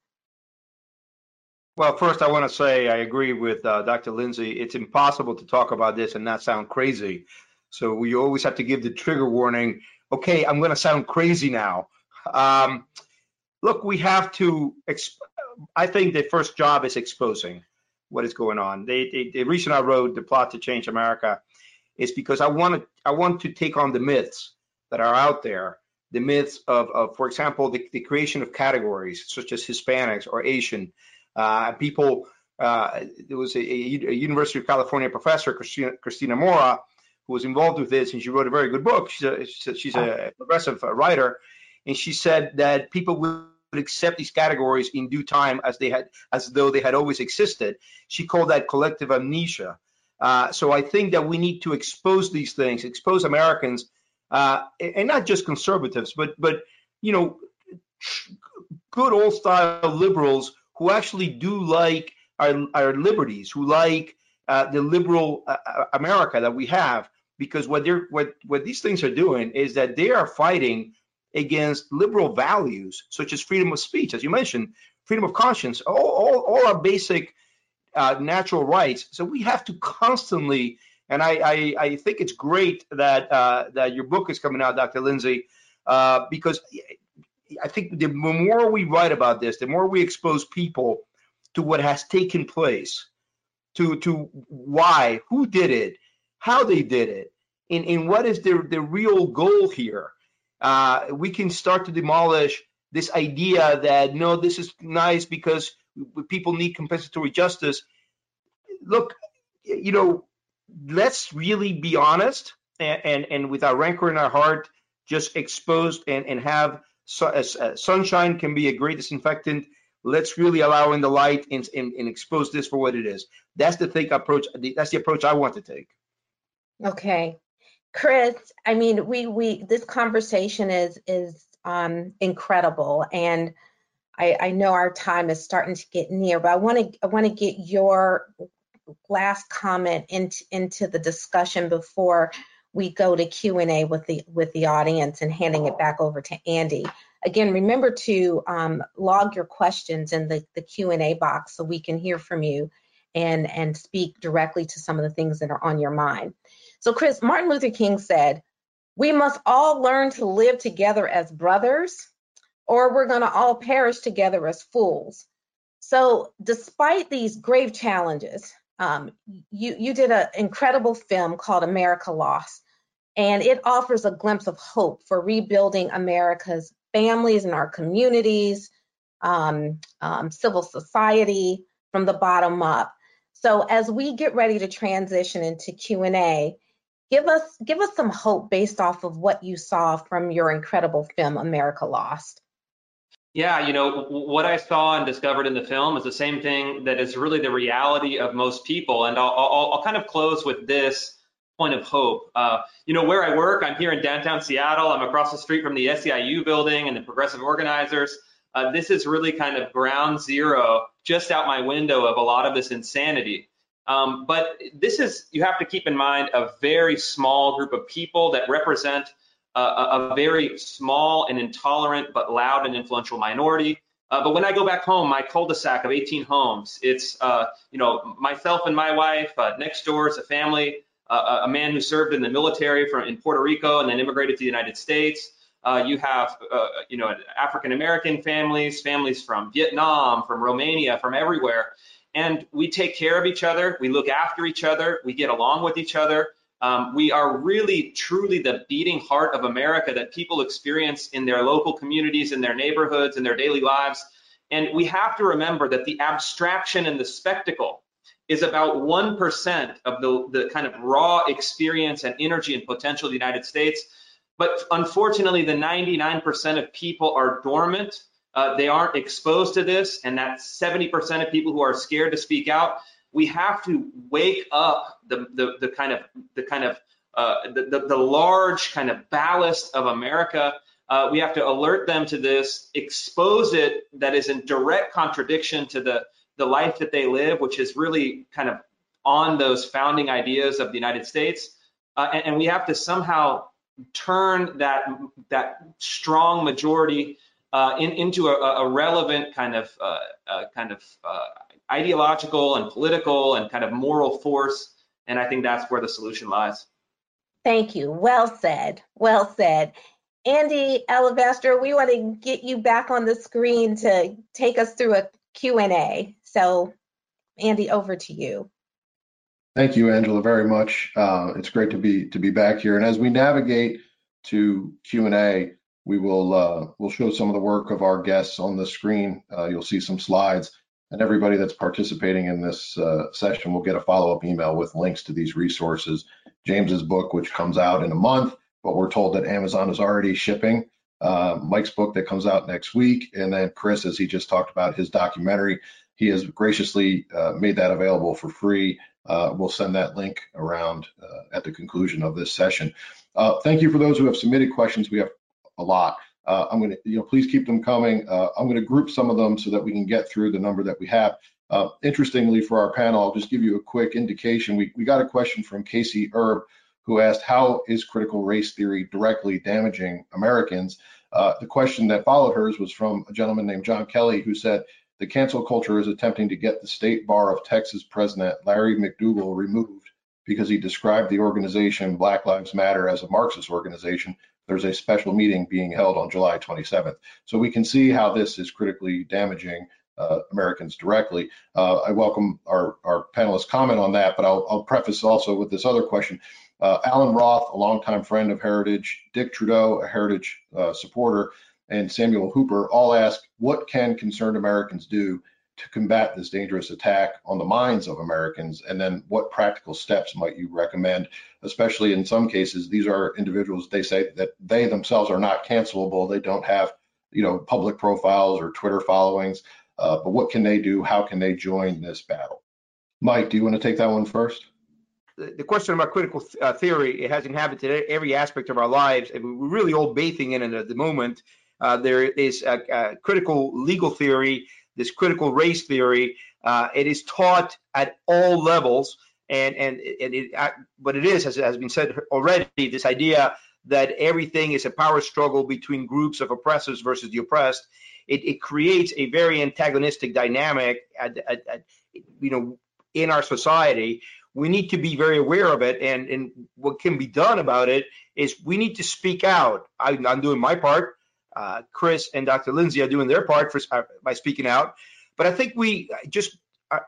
Well, first, I want to say I agree with uh, Dr. Lindsay. It's impossible to talk about this and not sound crazy. So we always have to give the trigger warning. Okay, I'm going to sound crazy now. Um, look, we have to. Exp- I think the first job is exposing what is going on. They, they, the reason I wrote the plot to change America is because I want to. I want to take on the myths that are out there. The myths of, of for example, the, the creation of categories such as Hispanics or Asian uh, people, uh, there was a, a, University of California professor, Christina, Cristina Mora, who was involved with this, and she wrote a very good book. She's a, she's a progressive writer, and she said that people would accept these categories in due time as they had, as though they had always existed. She called that collective amnesia. Uh, so I think that we need to expose these things, expose Americans, uh, and not just conservatives, but but you know, good old style liberals who actually do like our, our liberties, who like uh, the liberal uh, America that we have, because what they're what what these things are doing is that they are fighting against liberal values such as freedom of speech, as you mentioned, freedom of conscience, all all, all our basic uh, natural rights. So we have to constantly, and I I, I think it's great that uh, that your book is coming out, Dr. Lindsay, uh, because I think the more we write about this, the more we expose people to what has taken place, to to why, who did it, how they did it, and, and what is the the real goal here. Uh, we can start to demolish this idea that no, this is nice because people need compensatory justice. Look, you know, let's really be honest and, and, and with our rancor in our heart, just exposed and, and have so, uh, sunshine can be a great disinfectant. Let's really allow in the light and, and, and expose this for what it is. That's the think approach. That's the approach I want to take. Okay. Chris, I mean, we we this conversation is is um, incredible, and I, I know our time is starting to get near, but I want to I want to get your last comment into into the discussion before we go to Q and A with the with the audience and handing it back over to Andy. Again, remember to um, log your questions in the the Q and A box so we can hear from you and and speak directly to some of the things that are on your mind. So, Chris, Martin Luther King said, We must all learn to live together as brothers, or we're going to all perish together as fools. So, despite these grave challenges, um, you, you did an incredible film called America Lost, and it offers a glimpse of hope for rebuilding America's families and our communities, um, um, civil society from the bottom up. So as we get ready to transition into Q&A, give us give us some hope based off of what you saw from your incredible film America Lost. Yeah, you know, what I saw and discovered in the film is the same thing that is really the reality of most people. And I'll, I'll, I'll kind of close with this point of hope. Uh, you know, where I work, I'm here in downtown Seattle. I'm across the street from the SEIU building and the Progressive Organizers. Uh, this is really kind of ground zero just out my window of a lot of this insanity. Um, but this is, you have to keep in mind, a very small group of people that represent a, a very small and intolerant but loud and influential minority. Uh, but when I go back home, my cul-de-sac of 18 homes, it's, uh, you know, myself and my wife, uh, next door is a family, uh, a man who served in the military from, in Puerto Rico and then immigrated to the United States. Uh, you have, uh, you know, African American families, families from Vietnam, from Romania, from everywhere and we take care of each other. We look after each other. We get along with each other. Um, we are really, truly the beating heart of America that people experience in their local communities, in their neighborhoods, in their daily lives. And we have to remember that the abstraction and the spectacle is about 1% of the, the kind of raw experience and energy and potential of the United States. But unfortunately, the 99% of people are dormant uh, they aren't exposed to this, and that 70% of people who are scared to speak out. We have to wake up the the, the kind of the kind of uh, the, the, the large kind of ballast of America. Uh, we have to alert them to this, expose it that is in direct contradiction to the the life that they live, which is really kind of on those founding ideas of the United States. Uh, and, and, we have to somehow turn that that strong majority uh, in, into a, a, relevant kind of uh, uh, kind of uh, ideological and political and kind of moral force. And I think that's where the solution lies. Thank you. Well said. Well said. Andy Olivastro, we want to get you back on the screen to take us through a Q&A. So, Andy, over to you. Thank you, Angela, very much. Uh, it's great to be to be back here. And as we navigate to Q&A, we will uh, we'll show some of the work of our guests on the screen. Uh, you'll see some slides, and everybody that's participating in this uh, session will get a follow-up email with links to these resources. James's book, which comes out in a month, but we're told that Amazon is already shipping. Uh, Mike's book that comes out next week, and then Chris, as he just talked about his documentary, he has graciously uh, made that available for free. Uh, we'll send that link around at the conclusion of this session. thank you for those who have submitted questions. We have a lot. Uh, I'm going to, you know, please keep them coming. Uh, I'm going to group some of them so that we can get through the number that we have. Uh, interestingly, for our panel, I'll just give you a quick indication. We, we got a question from Casey Erb, who asked, how is critical race theory directly damaging Americans? Uh, the question that followed hers was from a gentleman named John Kelly, who said, the cancel culture is attempting to get the state bar of Texas president Larry McDougal removed because he described the organization Black Lives Matter as a Marxist organization there's a special meeting being held on July 27th. So we can see how this is critically damaging uh, Americans directly. Uh, I welcome our, our panelists' comment on that, but I'll, I'll preface also with this other question. Uh, Alan Roth, a longtime friend of Heritage, Dick Trudeau, a Heritage uh, supporter, and Samuel Hooper all ask, what can concerned Americans do to combat this dangerous attack on the minds of Americans? And then what practical steps might you recommend? Especially in some cases, these are individuals, they say that they themselves are not cancelable. They don't have, you know, public profiles or Twitter followings. Uh, but what can they do? How can they join this battle? Mike, do you want to take that one first? The, question about critical th- uh, theory it has inhabited every aspect of our lives, and we're really all bathing in it at the moment. Uh, there is a, a critical legal theory, this critical race theory. Uh, it is taught at all levels, and and, and it, uh, what it is, as has been said already, this idea that everything is a power struggle between groups of oppressors versus the oppressed. It, it creates a very antagonistic dynamic, at, at, at, you know, in our society. We need to be very aware of it, and and what can be done about it is we need to speak out. I, am doing my part. Uh, Chris and Dr. Lindsay are doing their part for, uh, by speaking out. But I think we just uh,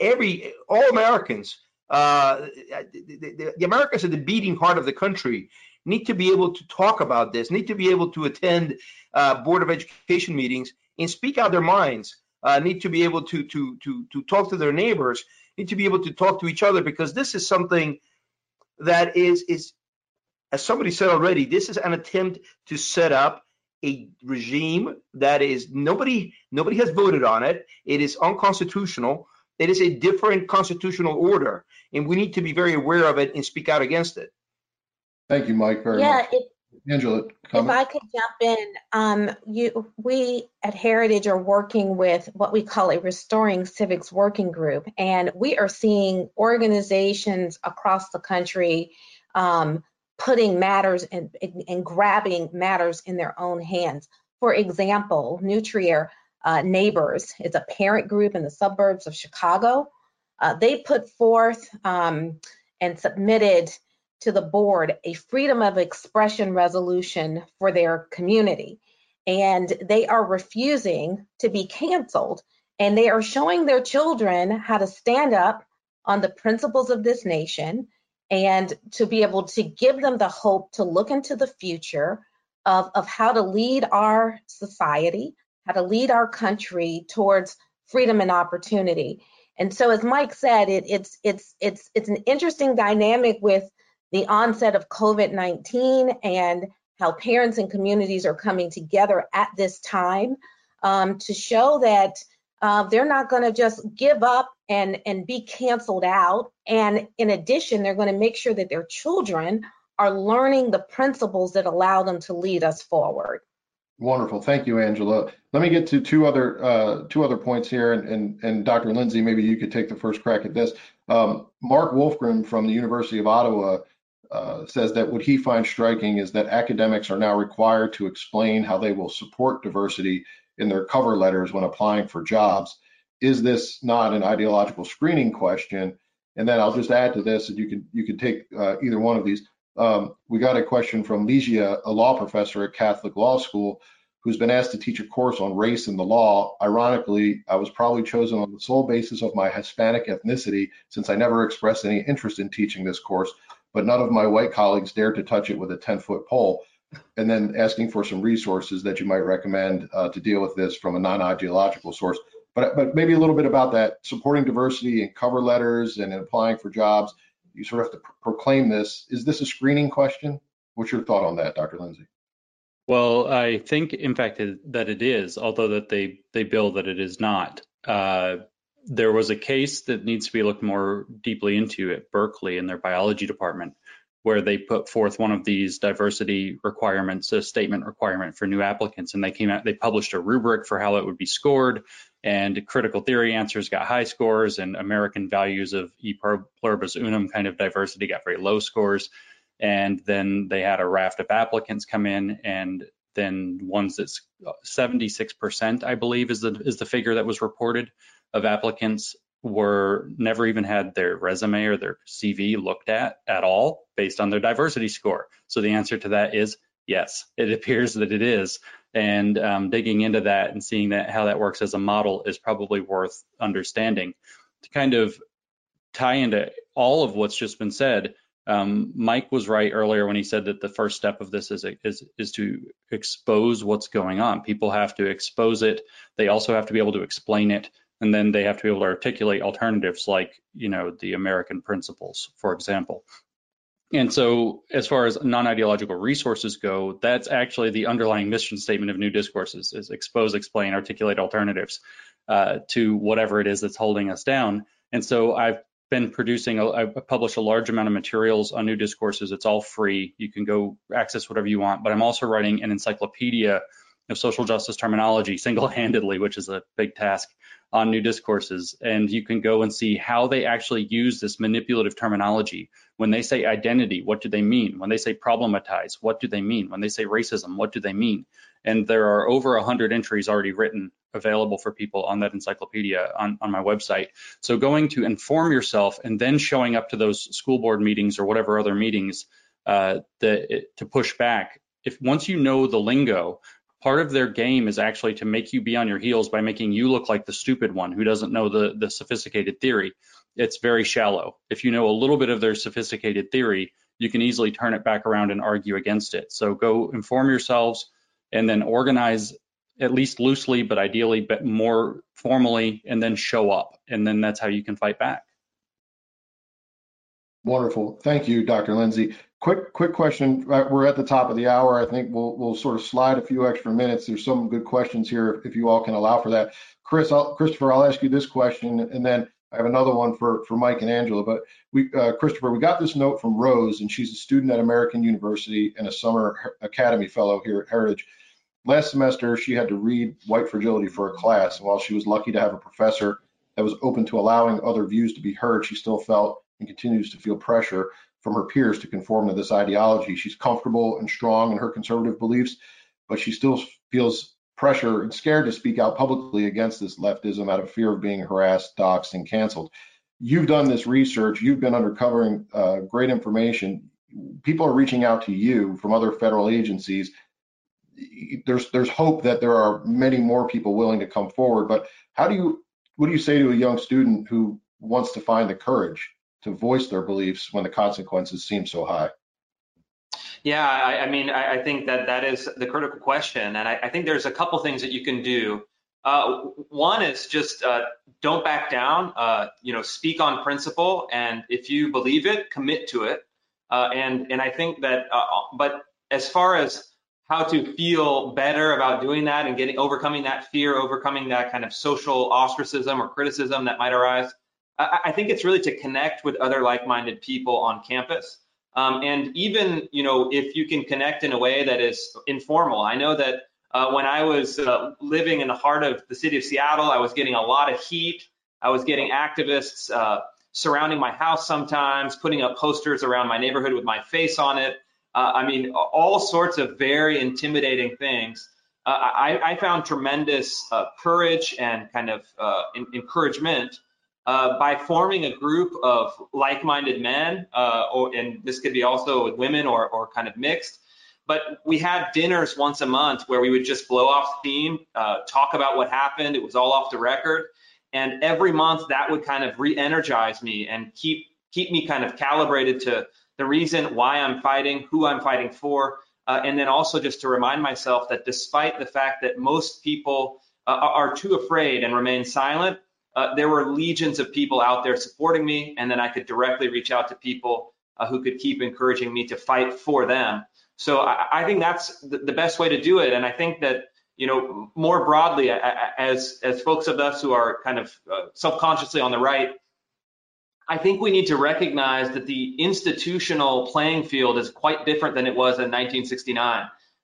every all Americans, uh, the, the, the Americans are the beating heart of the country need to be able to talk about this, need to be able to attend uh, Board of Education meetings and speak out their minds, uh, need to be able to, to, to, to talk to their neighbors, need to be able to talk to each other because this is something that is, is as somebody said already, this is an attempt to set up a regime that is nobody nobody has voted on it. It is unconstitutional. It is a different constitutional order, and we need to be very aware of it and speak out against it. Thank you, Mike, very Yeah, much. if, Angela, if? I could jump in, um, you, we at Heritage are working with what we call a Restoring Civics Working Group, and we are seeing organizations across the country um, putting matters and, and grabbing matters in their own hands. For example, Nutrier uh, Neighbors is a parent group in the suburbs of Chicago. Uh, they put forth um, and submitted to the board a freedom of expression resolution for their community. And they are refusing to be canceled. And they are showing their children how to stand up on the principles of this nation and to be able to give them the hope to look into the future of, of how to lead our society, how to lead our country towards freedom and opportunity. And so, as Mike said, it, it's it's it's it's an interesting dynamic with the onset of COVID 19 and how parents and communities are coming together at this time um, to show that uh, they're not going to just give up and, and be canceled out. And in addition, they're going to make sure that their children are learning the principles that allow them to lead us forward. Wonderful. Thank you, Angela. Let me get to two other uh, two other points here, and, and, and Dr. Lindsay, maybe you could take the first crack at this. Um, Mark Wolfgram from the University of Ottawa uh, says that what he finds striking is that academics are now required to explain how they will support diversity in their cover letters when applying for jobs. Is this not an ideological screening question? And then I'll just add to this, and you can you can take uh, either one of these. Um, we got a question from Ligia, a law professor at Catholic Law School, who's been asked to teach a course on race in the law. Ironically, I was probably chosen on the sole basis of my Hispanic ethnicity, since I never expressed any interest in teaching this course but none of my white colleagues dared to touch it with a 10 foot pole. And then asking for some resources that you might recommend uh, to deal with this from a non ideological source. But, but maybe a little bit about that supporting diversity in cover letters and in applying for jobs. You sort of have to pr- proclaim this. Is this a screening question? What's your thought on that, Dr. Lindsay? Well, I think, in fact, that it is, although that they they bill that it is not. Uh, there was a case that needs to be looked more deeply into at Berkeley in their biology department, where they put forth one of these diversity requirements, a statement requirement for new applicants, and they came out, they published a rubric for how it would be scored, and critical theory answers got high scores, and American values of e pluribus unum kind of diversity got very low scores, and then they had a raft of applicants come in, and then ones that's 76%, I believe, is the is the figure that was reported of applicants were never even had their resume or their CV looked at at all based on their diversity score. So the answer to that is yes, it appears that it is. And um, digging into that and seeing that how that works as a model is probably worth understanding. To kind of tie into all of what's just been said, um, Mike was right earlier when he said that the first step of this is, is is to expose what's going on. People have to expose it. They also have to be able to explain it and then they have to be able to articulate alternatives like you know the american principles for example and so, as far as non-ideological resources go, that's actually the underlying mission statement of new discourses: is expose, explain, articulate alternatives uh, to whatever it is that's holding us down. And so, I've been producing, a, I've published a large amount of materials on new discourses. It's all free. You can go access whatever you want. But I'm also writing an encyclopedia of social justice terminology single-handedly, which is a big task on new discourses. And you can go and see how they actually use this manipulative terminology. When they say identity, what do they mean? When they say problematize, what do they mean? When they say racism, what do they mean? And there are over 100 entries already written available for people on that encyclopedia on, on my website. So going to inform yourself and then showing up to those school board meetings or whatever other meetings uh, to push back. If once you know the lingo, part of their game is actually to make you be on your heels by making you look like the stupid one who doesn't know the, the sophisticated theory. It's very shallow. If you know a little bit of their sophisticated theory, you can easily turn it back around and argue against it. So go inform yourselves and then organize at least loosely, but ideally but more formally, and then show up. And then that's how you can fight back. Wonderful. Thank you, Dr. Lindsay. Quick, quick question. We're at the top of the hour. I think we'll we'll sort of slide a few extra minutes. There's some good questions here, if you all can allow for that. Chris, I'll, Christopher, I'll ask you this question, and then I have another one for for Mike and Angela. But we, uh, Christopher, we got this note from Rose, and she's a student at American University and a summer academy fellow here at Heritage. Last semester, she had to read White Fragility for a class, and while she was lucky to have a professor that was open to allowing other views to be heard, she still felt and continues to feel pressure from her peers to conform to this ideology. She's comfortable and strong in her conservative beliefs, but she still feels pressure and scared to speak out publicly against this leftism out of fear of being harassed, doxxed, and canceled. You've done this research, you've been uncovering uh, great information. People are reaching out to you from other federal agencies. There's there's hope that there are many more people willing to come forward. But how do you what do you say to a young student who wants to find the courage to voice their beliefs when the consequences seem so high? Yeah, I, I mean, I, I, think that that is the critical question, and I, I think there's a couple things that you can do. Uh, one is just uh, don't back down. Uh, you know, speak on principle, and if you believe it, commit to it. Uh, and and I think that, uh, but as far as how to feel better about doing that and getting overcoming that fear, overcoming that kind of social ostracism or criticism that might arise, I, think it's really to connect with other like-minded people on campus. Um, and even, you know, if you can connect in a way that is informal. I know that uh, when I was uh, living in the heart of the city of Seattle, I was getting a lot of heat. I was getting activists uh, surrounding my house sometimes, putting up posters around my neighborhood with my face on it. Uh, I mean, all sorts of very intimidating things. Uh, I, I, found tremendous uh, courage and kind of encouragement uh, by forming a group of like-minded men, uh, or, and this could be also with women or, or kind of mixed. But we had dinners once a month where we would just blow off steam, uh, talk about what happened. It was all off the record, and every month that would kind of re-energize me and keep keep me kind of calibrated to the reason why I'm fighting, who I'm fighting for, uh, and then also just to remind myself that despite the fact that most people uh, are too afraid and remain silent, uh, there were legions of people out there supporting me, and then I could directly reach out to people uh, who could keep encouraging me to fight for them. So I, I think that's the, the, best way to do it. And I think that you know more broadly, as as folks of us who are kind of uh, self-consciously on the right, I think we need to recognize that the institutional playing field is quite different than it was in 1969.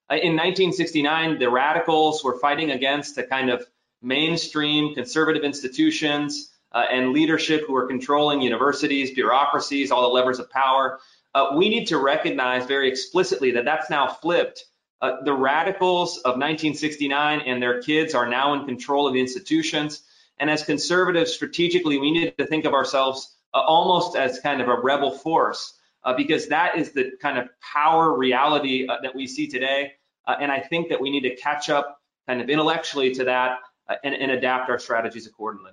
Uh, in 1969, the radicals were fighting against a kind of mainstream conservative institutions uh, and leadership who are controlling universities, bureaucracies, all the levers of power. Uh, we need to recognize very explicitly that that's now flipped. Uh, the radicals of 1969 and their kids are now in control of the institutions. And as conservatives, strategically, we need to think of ourselves uh, almost as kind of a rebel force, uh, because that is the kind of power reality uh, that we see today. and I think that we need to catch up kind of intellectually to that uh, and, and, adapt our strategies accordingly.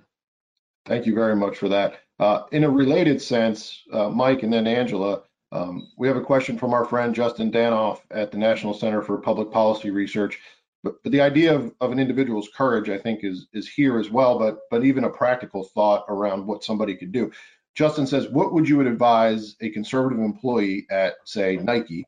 Thank you very much for that. Uh, in a related sense, uh, Mike and then Angela, um, we have a question from our friend Justin Danhof at the National Center for Public Policy Research. But, but the idea of, of, an individual's courage, I think, is is here as well. But but even a practical thought around what somebody could do. Justin says, what would you advise a conservative employee at, say, Nike,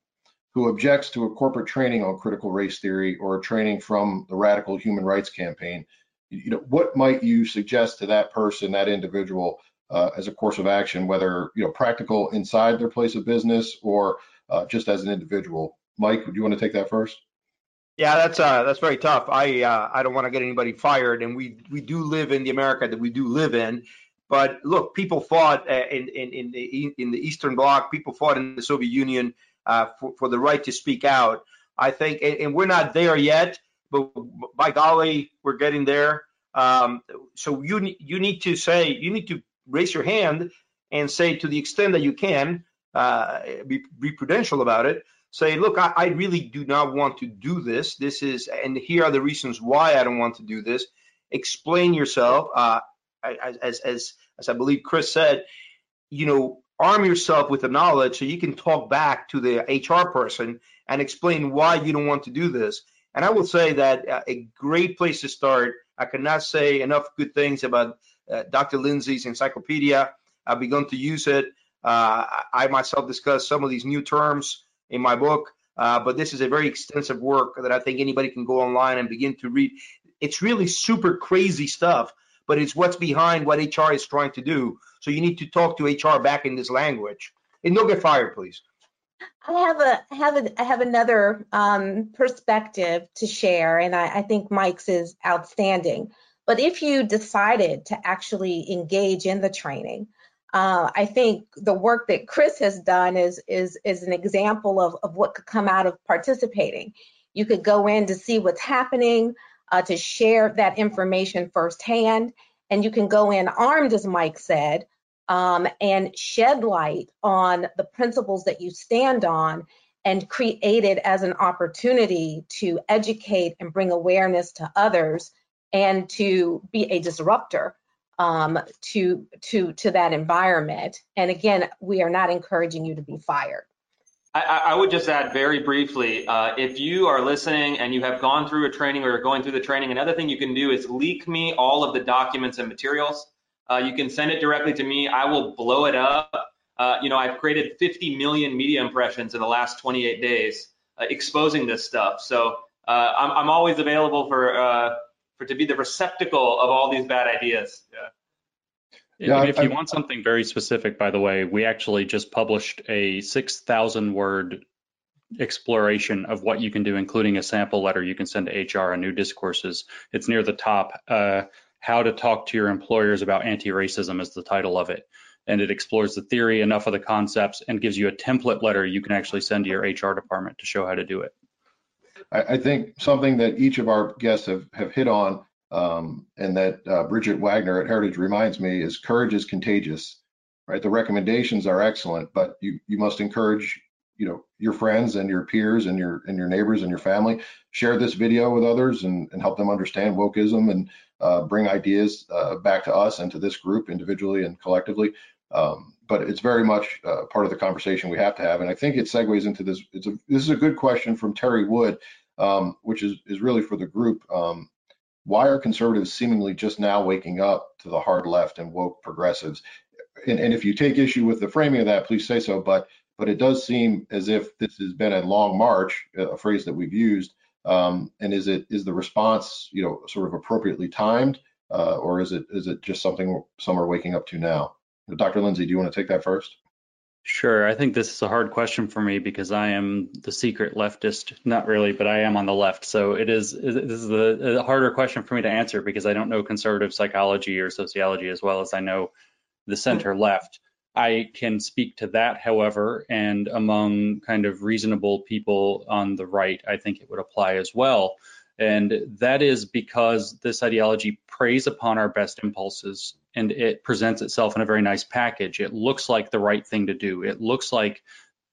who objects to a corporate training on critical race theory or a training from the Radical Human Rights Campaign? You know, what might you suggest to that person, that individual, uh, as a course of action, whether you know practical inside their place of business or uh, just as an individual? Mike, do you want to take that first? Yeah, that's uh, that's very tough. I uh, I don't want to get anybody fired, and we we do live in the America that we do live in. But look, people fought uh, in in in the in the Eastern Bloc. People fought in the Soviet Union uh, for for the right to speak out. I think, and, and we're not there yet, but by golly, we're getting there. Um, so you you need to say you need to raise your hand and say to the extent that you can, uh, be, be prudential about it say, look, I, I, really do not want to do this. This is, and here are the reasons why I don't want to do this. Explain yourself. Uh, as, as, as I believe Chris said, you know, arm yourself with the knowledge so you can talk back to the HR person and explain why you don't want to do this. And I will say that uh, a great place to start. I cannot say enough good things about uh, Dr. Lindsay's encyclopedia. I've begun to use it. Uh, I myself discuss some of these new terms in my book. Uh, but this is a very extensive work that I think anybody can go online and begin to read. It's really super crazy stuff, but it's what's behind what HR is trying to do. So you need to talk to HR back in this language. And don't get fired, please. I have a have a I have another um, perspective to share, and I, I think Mike's is outstanding. But if you decided to actually engage in the training, uh, I think the work that Chris has done is is is an example of, of what could come out of participating. You could go in to see what's happening, uh, to share that information firsthand, and you can go in armed, as Mike said, um, and shed light on the principles that you stand on and create it as an opportunity to educate and bring awareness to others and to be a disruptor um, to to to that environment. And again, we are not encouraging you to be fired. I, I would just add very briefly, uh, if you are listening and you have gone through a training or you're going through the training, another thing you can do is leak me all of the documents and materials. Uh, you can send it directly to me. I will blow it up. Uh, you know, I've created 50 million media impressions in the last 28 days uh, exposing this stuff. So uh, I'm, I'm, always available for uh, for to be the receptacle of all these bad ideas. Yeah. Yeah, if you I, want something very specific, by the way, we actually just published a 6,000 word exploration of what you can do, including a sample letter you can send to HR on new discourses. It's near the top. Uh, how to talk to your employers about anti-racism is the title of it. And it explores the theory, enough of the concepts, and gives you a template letter you can actually send to your HR department to show how to do it. I, I think something that each of our guests have, have hit on um, and that uh, Bridgett Wagner at Heritage reminds me is courage is contagious, right? The recommendations are excellent, but you you must encourage you know your friends and your peers and your and your neighbors and your family share this video with others and, and help them understand wokeism and uh, bring ideas uh, back to us and to this group individually and collectively um, but it's very much uh, part of the conversation we have to have and i think it segues into this it's a, this is a good question from terry wood um, which is is really for the group um, why are conservatives seemingly just now waking up to the hard left and woke progressives? And, and if you take issue with the framing of that, please say so. But but it does seem as if this has been a long march, a phrase that we've used. Um, and is it is the response, you know, sort of appropriately timed, uh, or is it is it just something some are waking up to now? Dr. Lindsay, do you want to take that first? Sure. I think this is a hard question for me because I am the secret leftist. Not really, but I am on the left. So it is. This is a, a harder question for me to answer because I don't know conservative psychology or sociology as well as I know the center left. I can speak to that, however, and among kind of reasonable people on the right, I think it would apply as well. And that is because this ideology preys upon our best impulses and it presents itself in a very nice package. It looks like the right thing to do. It looks like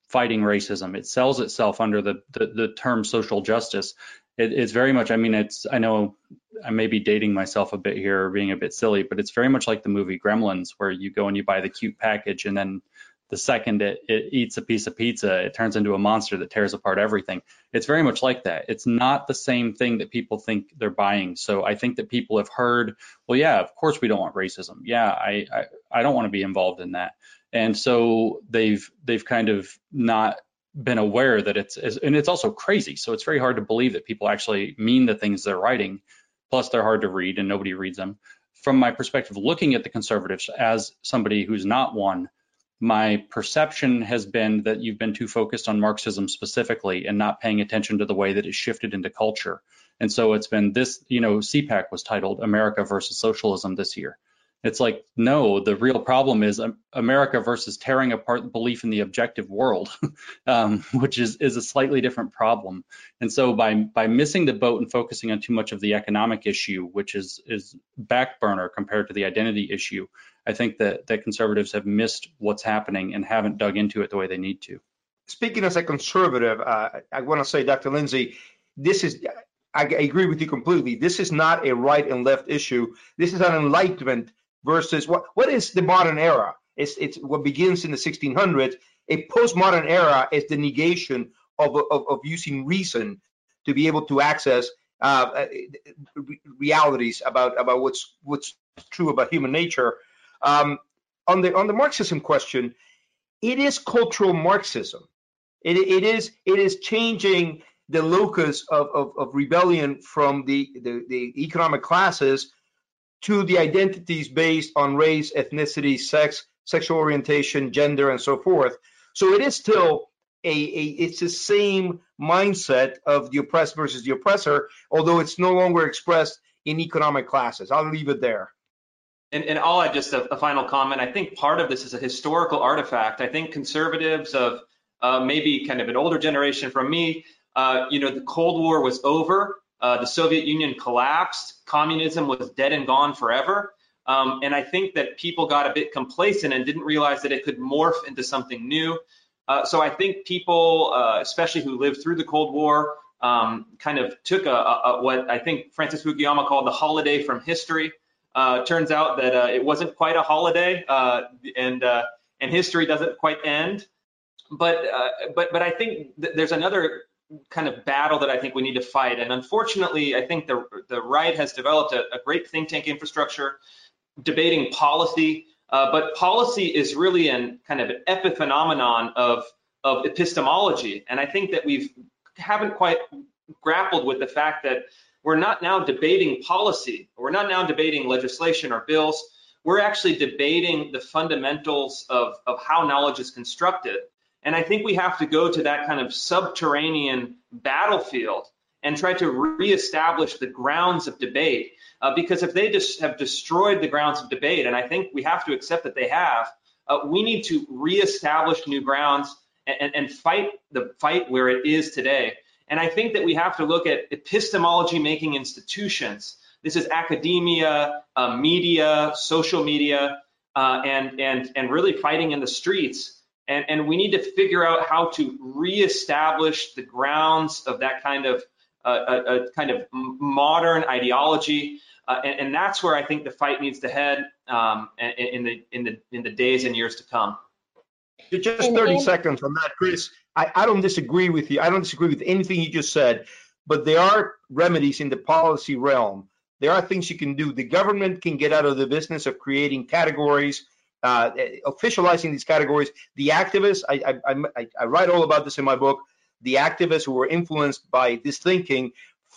fighting racism. It sells itself under the, the, the term social justice. It, it's very much, I mean, it's, I know I may be dating myself a bit here or being a bit silly, but it's very much like the movie Gremlins, where you go and you buy the cute package and then the second it, it eats a piece of pizza, it turns into a monster that tears apart everything. It's very much like that. It's not the same thing that people think they're buying. So I think that people have heard, well, yeah, of course we don't want racism. Yeah, I I, I don't want to be involved in that. And so they've they've kind of not been aware that it's and it's also crazy. So it's very hard to believe that people actually mean the things they're writing. Plus they're hard to read and nobody reads them. From my perspective, looking at the conservatives as somebody who's not one, my perception has been that you've been too focused on Marxism specifically and not paying attention to the way that it shifted into culture. And so it's been this, you know, CPAC was titled America versus Socialism this year. It's like, no, the real problem is America versus tearing apart belief in the objective world, um, which is, is a slightly different problem. And so by, by missing the boat and focusing on too much of the economic issue, which is, is back burner compared to the identity issue, I think that, that conservatives have missed what's happening and haven't dug into it the way they need to. Speaking as a conservative, uh, I want to say, Dr. Lindsay, this is, I, I agree with you completely. This is not a right and left issue. This is an enlightenment versus what what is the modern era? It's it's what begins in the 1600s. A postmodern era is the negation of of, of using reason to be able to access uh, uh realities about about what's what's true about human nature. Um, on the on the Marxism question, it is cultural Marxism. It, it is it is changing the locus of, of, of rebellion from the, the, the economic classes to the identities based on race, ethnicity, sex, sexual orientation, gender, and so forth. So it is still a, a, it's the same mindset of the oppressed versus the oppressor, although it's no longer expressed in economic classes. I'll leave it there. And, and I'll add just a, a, final comment. I think part of this is a historical artifact. I think conservatives of uh, maybe kind of an older generation from me, uh, you know, the Cold War was over. Uh, the Soviet Union collapsed. Communism was dead and gone forever. Um, and I think that people got a bit complacent and didn't realize that it could morph into something new. Uh, so I think people, uh, especially who lived through the Cold War, um, kind of took a, a, what I think Francis Fukuyama called the holiday from history. Uh, turns out that uh, it wasn't quite a holiday, uh, and and history doesn't quite end. But but but I think th- there's another kind of battle that I think we need to fight. And unfortunately, I think the, the right has developed a, a great think tank infrastructure debating policy, uh, but policy is really an kind of an epiphenomenon of, of epistemology. And I think that we've haven't quite grappled with the fact that we're not now debating policy, we're not now debating legislation or bills. We're actually debating the fundamentals of, of how knowledge is constructed. And I think we have to go to that kind of subterranean battlefield and try to reestablish the grounds of debate. Uh, because if they just have destroyed the grounds of debate, and I think we have to accept that they have, uh, we need to reestablish new grounds and, and, fight the fight where it is today. And I think that we have to look at epistemology making institutions. This is academia, uh, media, social media, uh, and and and really fighting in the streets and, and we need to figure out how to reestablish the grounds of that kind of uh, a, a, kind of modern ideology. Uh, and, and, that's where I think the fight needs to head um, in the in the in the days and years to come. Just 30 seconds on that, Chris. I, I don't disagree with you. I don't disagree with anything you just said, but there are remedies in the policy realm. There are things you can do. The government can get out of the business of creating categories uh, officializing these categories. The activists, I, I, I, write all about this in my book. The activists who were influenced by this thinking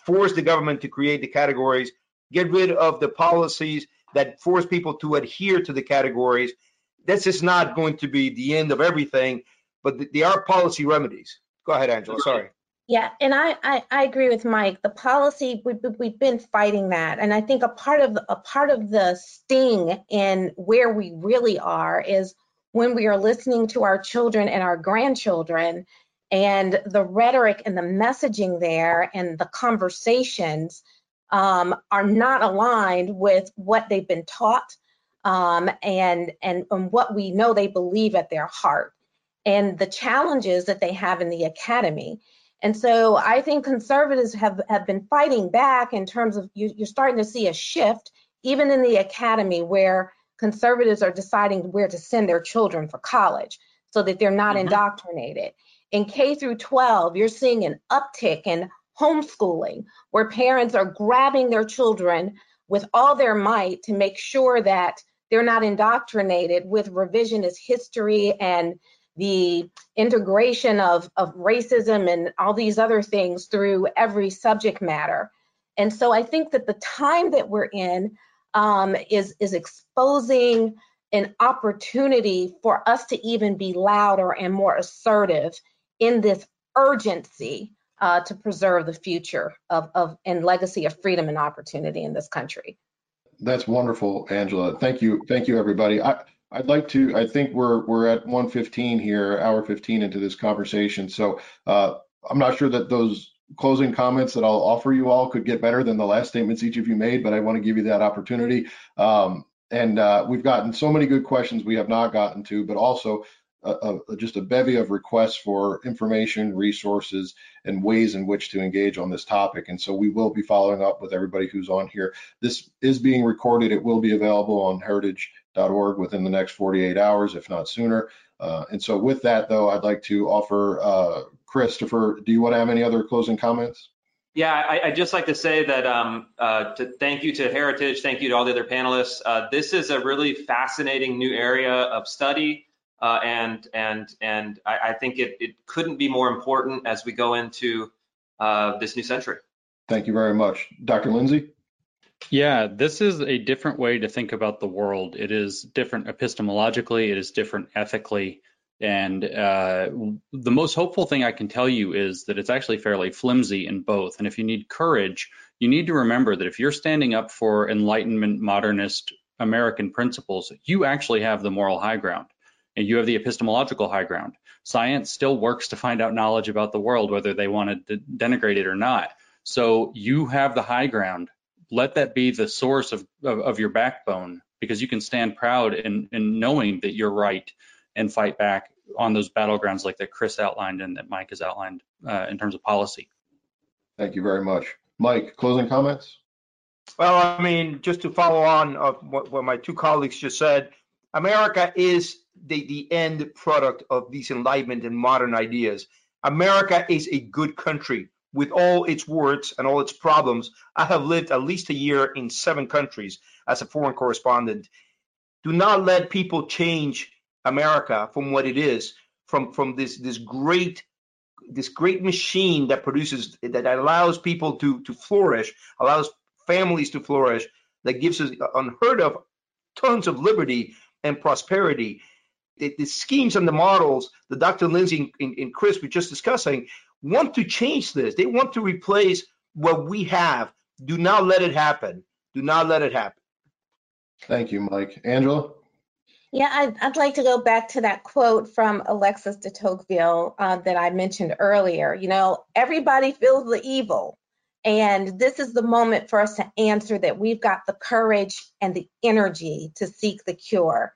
forced the government to create the categories, get rid of the policies that force people to adhere to the categories. This is not going to be the end of everything, but there are policy remedies. Go ahead, Angela. Sorry. Yeah, and I, I, I, agree with Mike. The policy we, we've been fighting that, and I think a part of a part of the sting in where we really are is when we are listening to our children and our grandchildren, and the rhetoric and the messaging there and the conversations um, are not aligned with what they've been taught um, and, and and what we know they believe at their heart, and the challenges that they have in the academy. And so I think conservatives have, have been fighting back in terms of you, you're starting to see a shift, even in the academy, where conservatives are deciding where to send their children for college. so that they're not Mhm. indoctrinated. In K through 12, you're seeing an uptick in homeschooling where parents are grabbing their children with all their might to make sure that they're not indoctrinated with revisionist history and the integration of, of racism and all these other things through every subject matter. And so I think that the time that we're in um, is, is exposing an opportunity for us to even be louder and more assertive in this urgency uh, to preserve the future of, of and legacy of freedom and opportunity in this country. That's wonderful, Angela. Thank you. Thank you, everybody. I, I'd like to, I think we're, we're at 115 here, hour 15 into this conversation. So uh, I'm not sure that those closing comments that I'll offer you all could get better than the last statements each of you made, but I want to give you that opportunity. Um, and uh, we've gotten so many good questions we have not gotten to, but also a, a, just a bevy of requests for information, resources, and ways in which to engage on this topic. And so we will be following up with everybody who's on here. This is being recorded. It will be available on heritage.org within the next 48 hours, if not sooner. Uh, and so with that, though, I'd like to offer uh, Christopher, do you want to have any other closing comments? Yeah, I, would just like to say that um, uh, to thank you to Heritage, thank you to all the other panelists. Uh, this is a really fascinating new area of study. Uh, and and and I, I think it, it couldn't be more important as we go into uh, this new century. Thank you very much, Dr. Lindsay. Yeah, this is a different way to think about the world. It is different epistemologically. It is different ethically. And uh, the most hopeful thing I can tell you is that it's actually fairly flimsy in both. And if you need courage, you need to remember that if you're standing up for Enlightenment modernist American principles, you actually have the moral high ground and you have the epistemological high ground. Science still works to find out knowledge about the world, whether they want to denigrate it or not. So you have the high ground. Let that be the source of, of, of your backbone because you can stand proud in, in knowing that you're right and fight back on those battlegrounds like that Chris outlined and that Mike has outlined uh, in terms of policy. Thank you very much. Mike, closing comments? Well, I mean, just to follow on of what, what my two colleagues just said, America is the, the end product of these enlightenment and modern ideas. America is a good country with all its warts and all its problems. I have lived at least a year in seven countries as a foreign correspondent. Do not let people change America from what it is, from from this this great this great machine that produces that allows people to to flourish, allows families to flourish, that gives us unheard of tons of liberty and prosperity the, the schemes and the models that Dr. Lindsay and, and Chris were just discussing want to change this. They want to replace what we have. Do not let it happen. Do not let it happen. Thank you, Mike. Angela? Yeah, I'd, I'd like to go back to that quote from Alexis de Tocqueville uh, that I mentioned earlier. You know, everybody feels the evil. And this is the moment for us to answer that we've got the courage and the energy to seek the cure.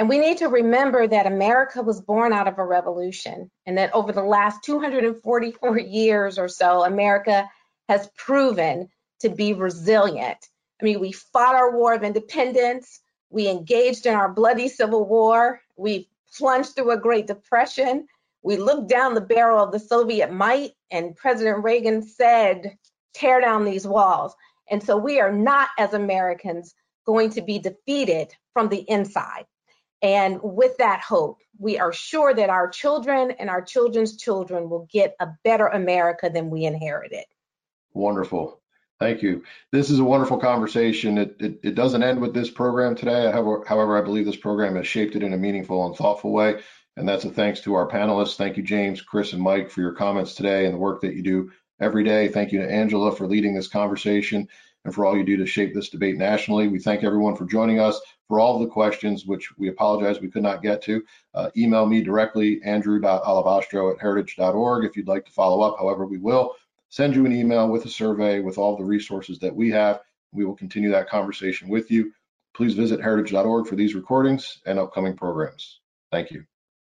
And we need to remember that America was born out of a revolution and that over the last 244 years or so, America has proven to be resilient. I mean, we fought our war of independence, we engaged in our bloody civil war, we plunged through a Great Depression, we looked down the barrel of the Soviet might, and President Reagan said, tear down these walls. And so we are not, as Americans, going to be defeated from the inside. And with that hope, we are sure that our children and our children's children will get a better America than we inherited. Wonderful. Thank you. This is a wonderful conversation. It, it, it doesn't end with this program today. However, however, I believe this program has shaped it in a meaningful and thoughtful way. And that's a thanks to our panelists. Thank you, James, Chris, and Mike, for your comments today and the work that you do every day. Thank you to Angela for leading this conversation and for all you do to shape this debate nationally. We thank everyone for joining us. For all of the questions, which we apologize we could not get to, uh, email me directly, andrew.olivastro at heritage.org if you'd like to follow up. However, we will send you an email with a survey with all the resources that we have. We will continue that conversation with you. Please visit heritage.org for these recordings and upcoming programs. Thank you.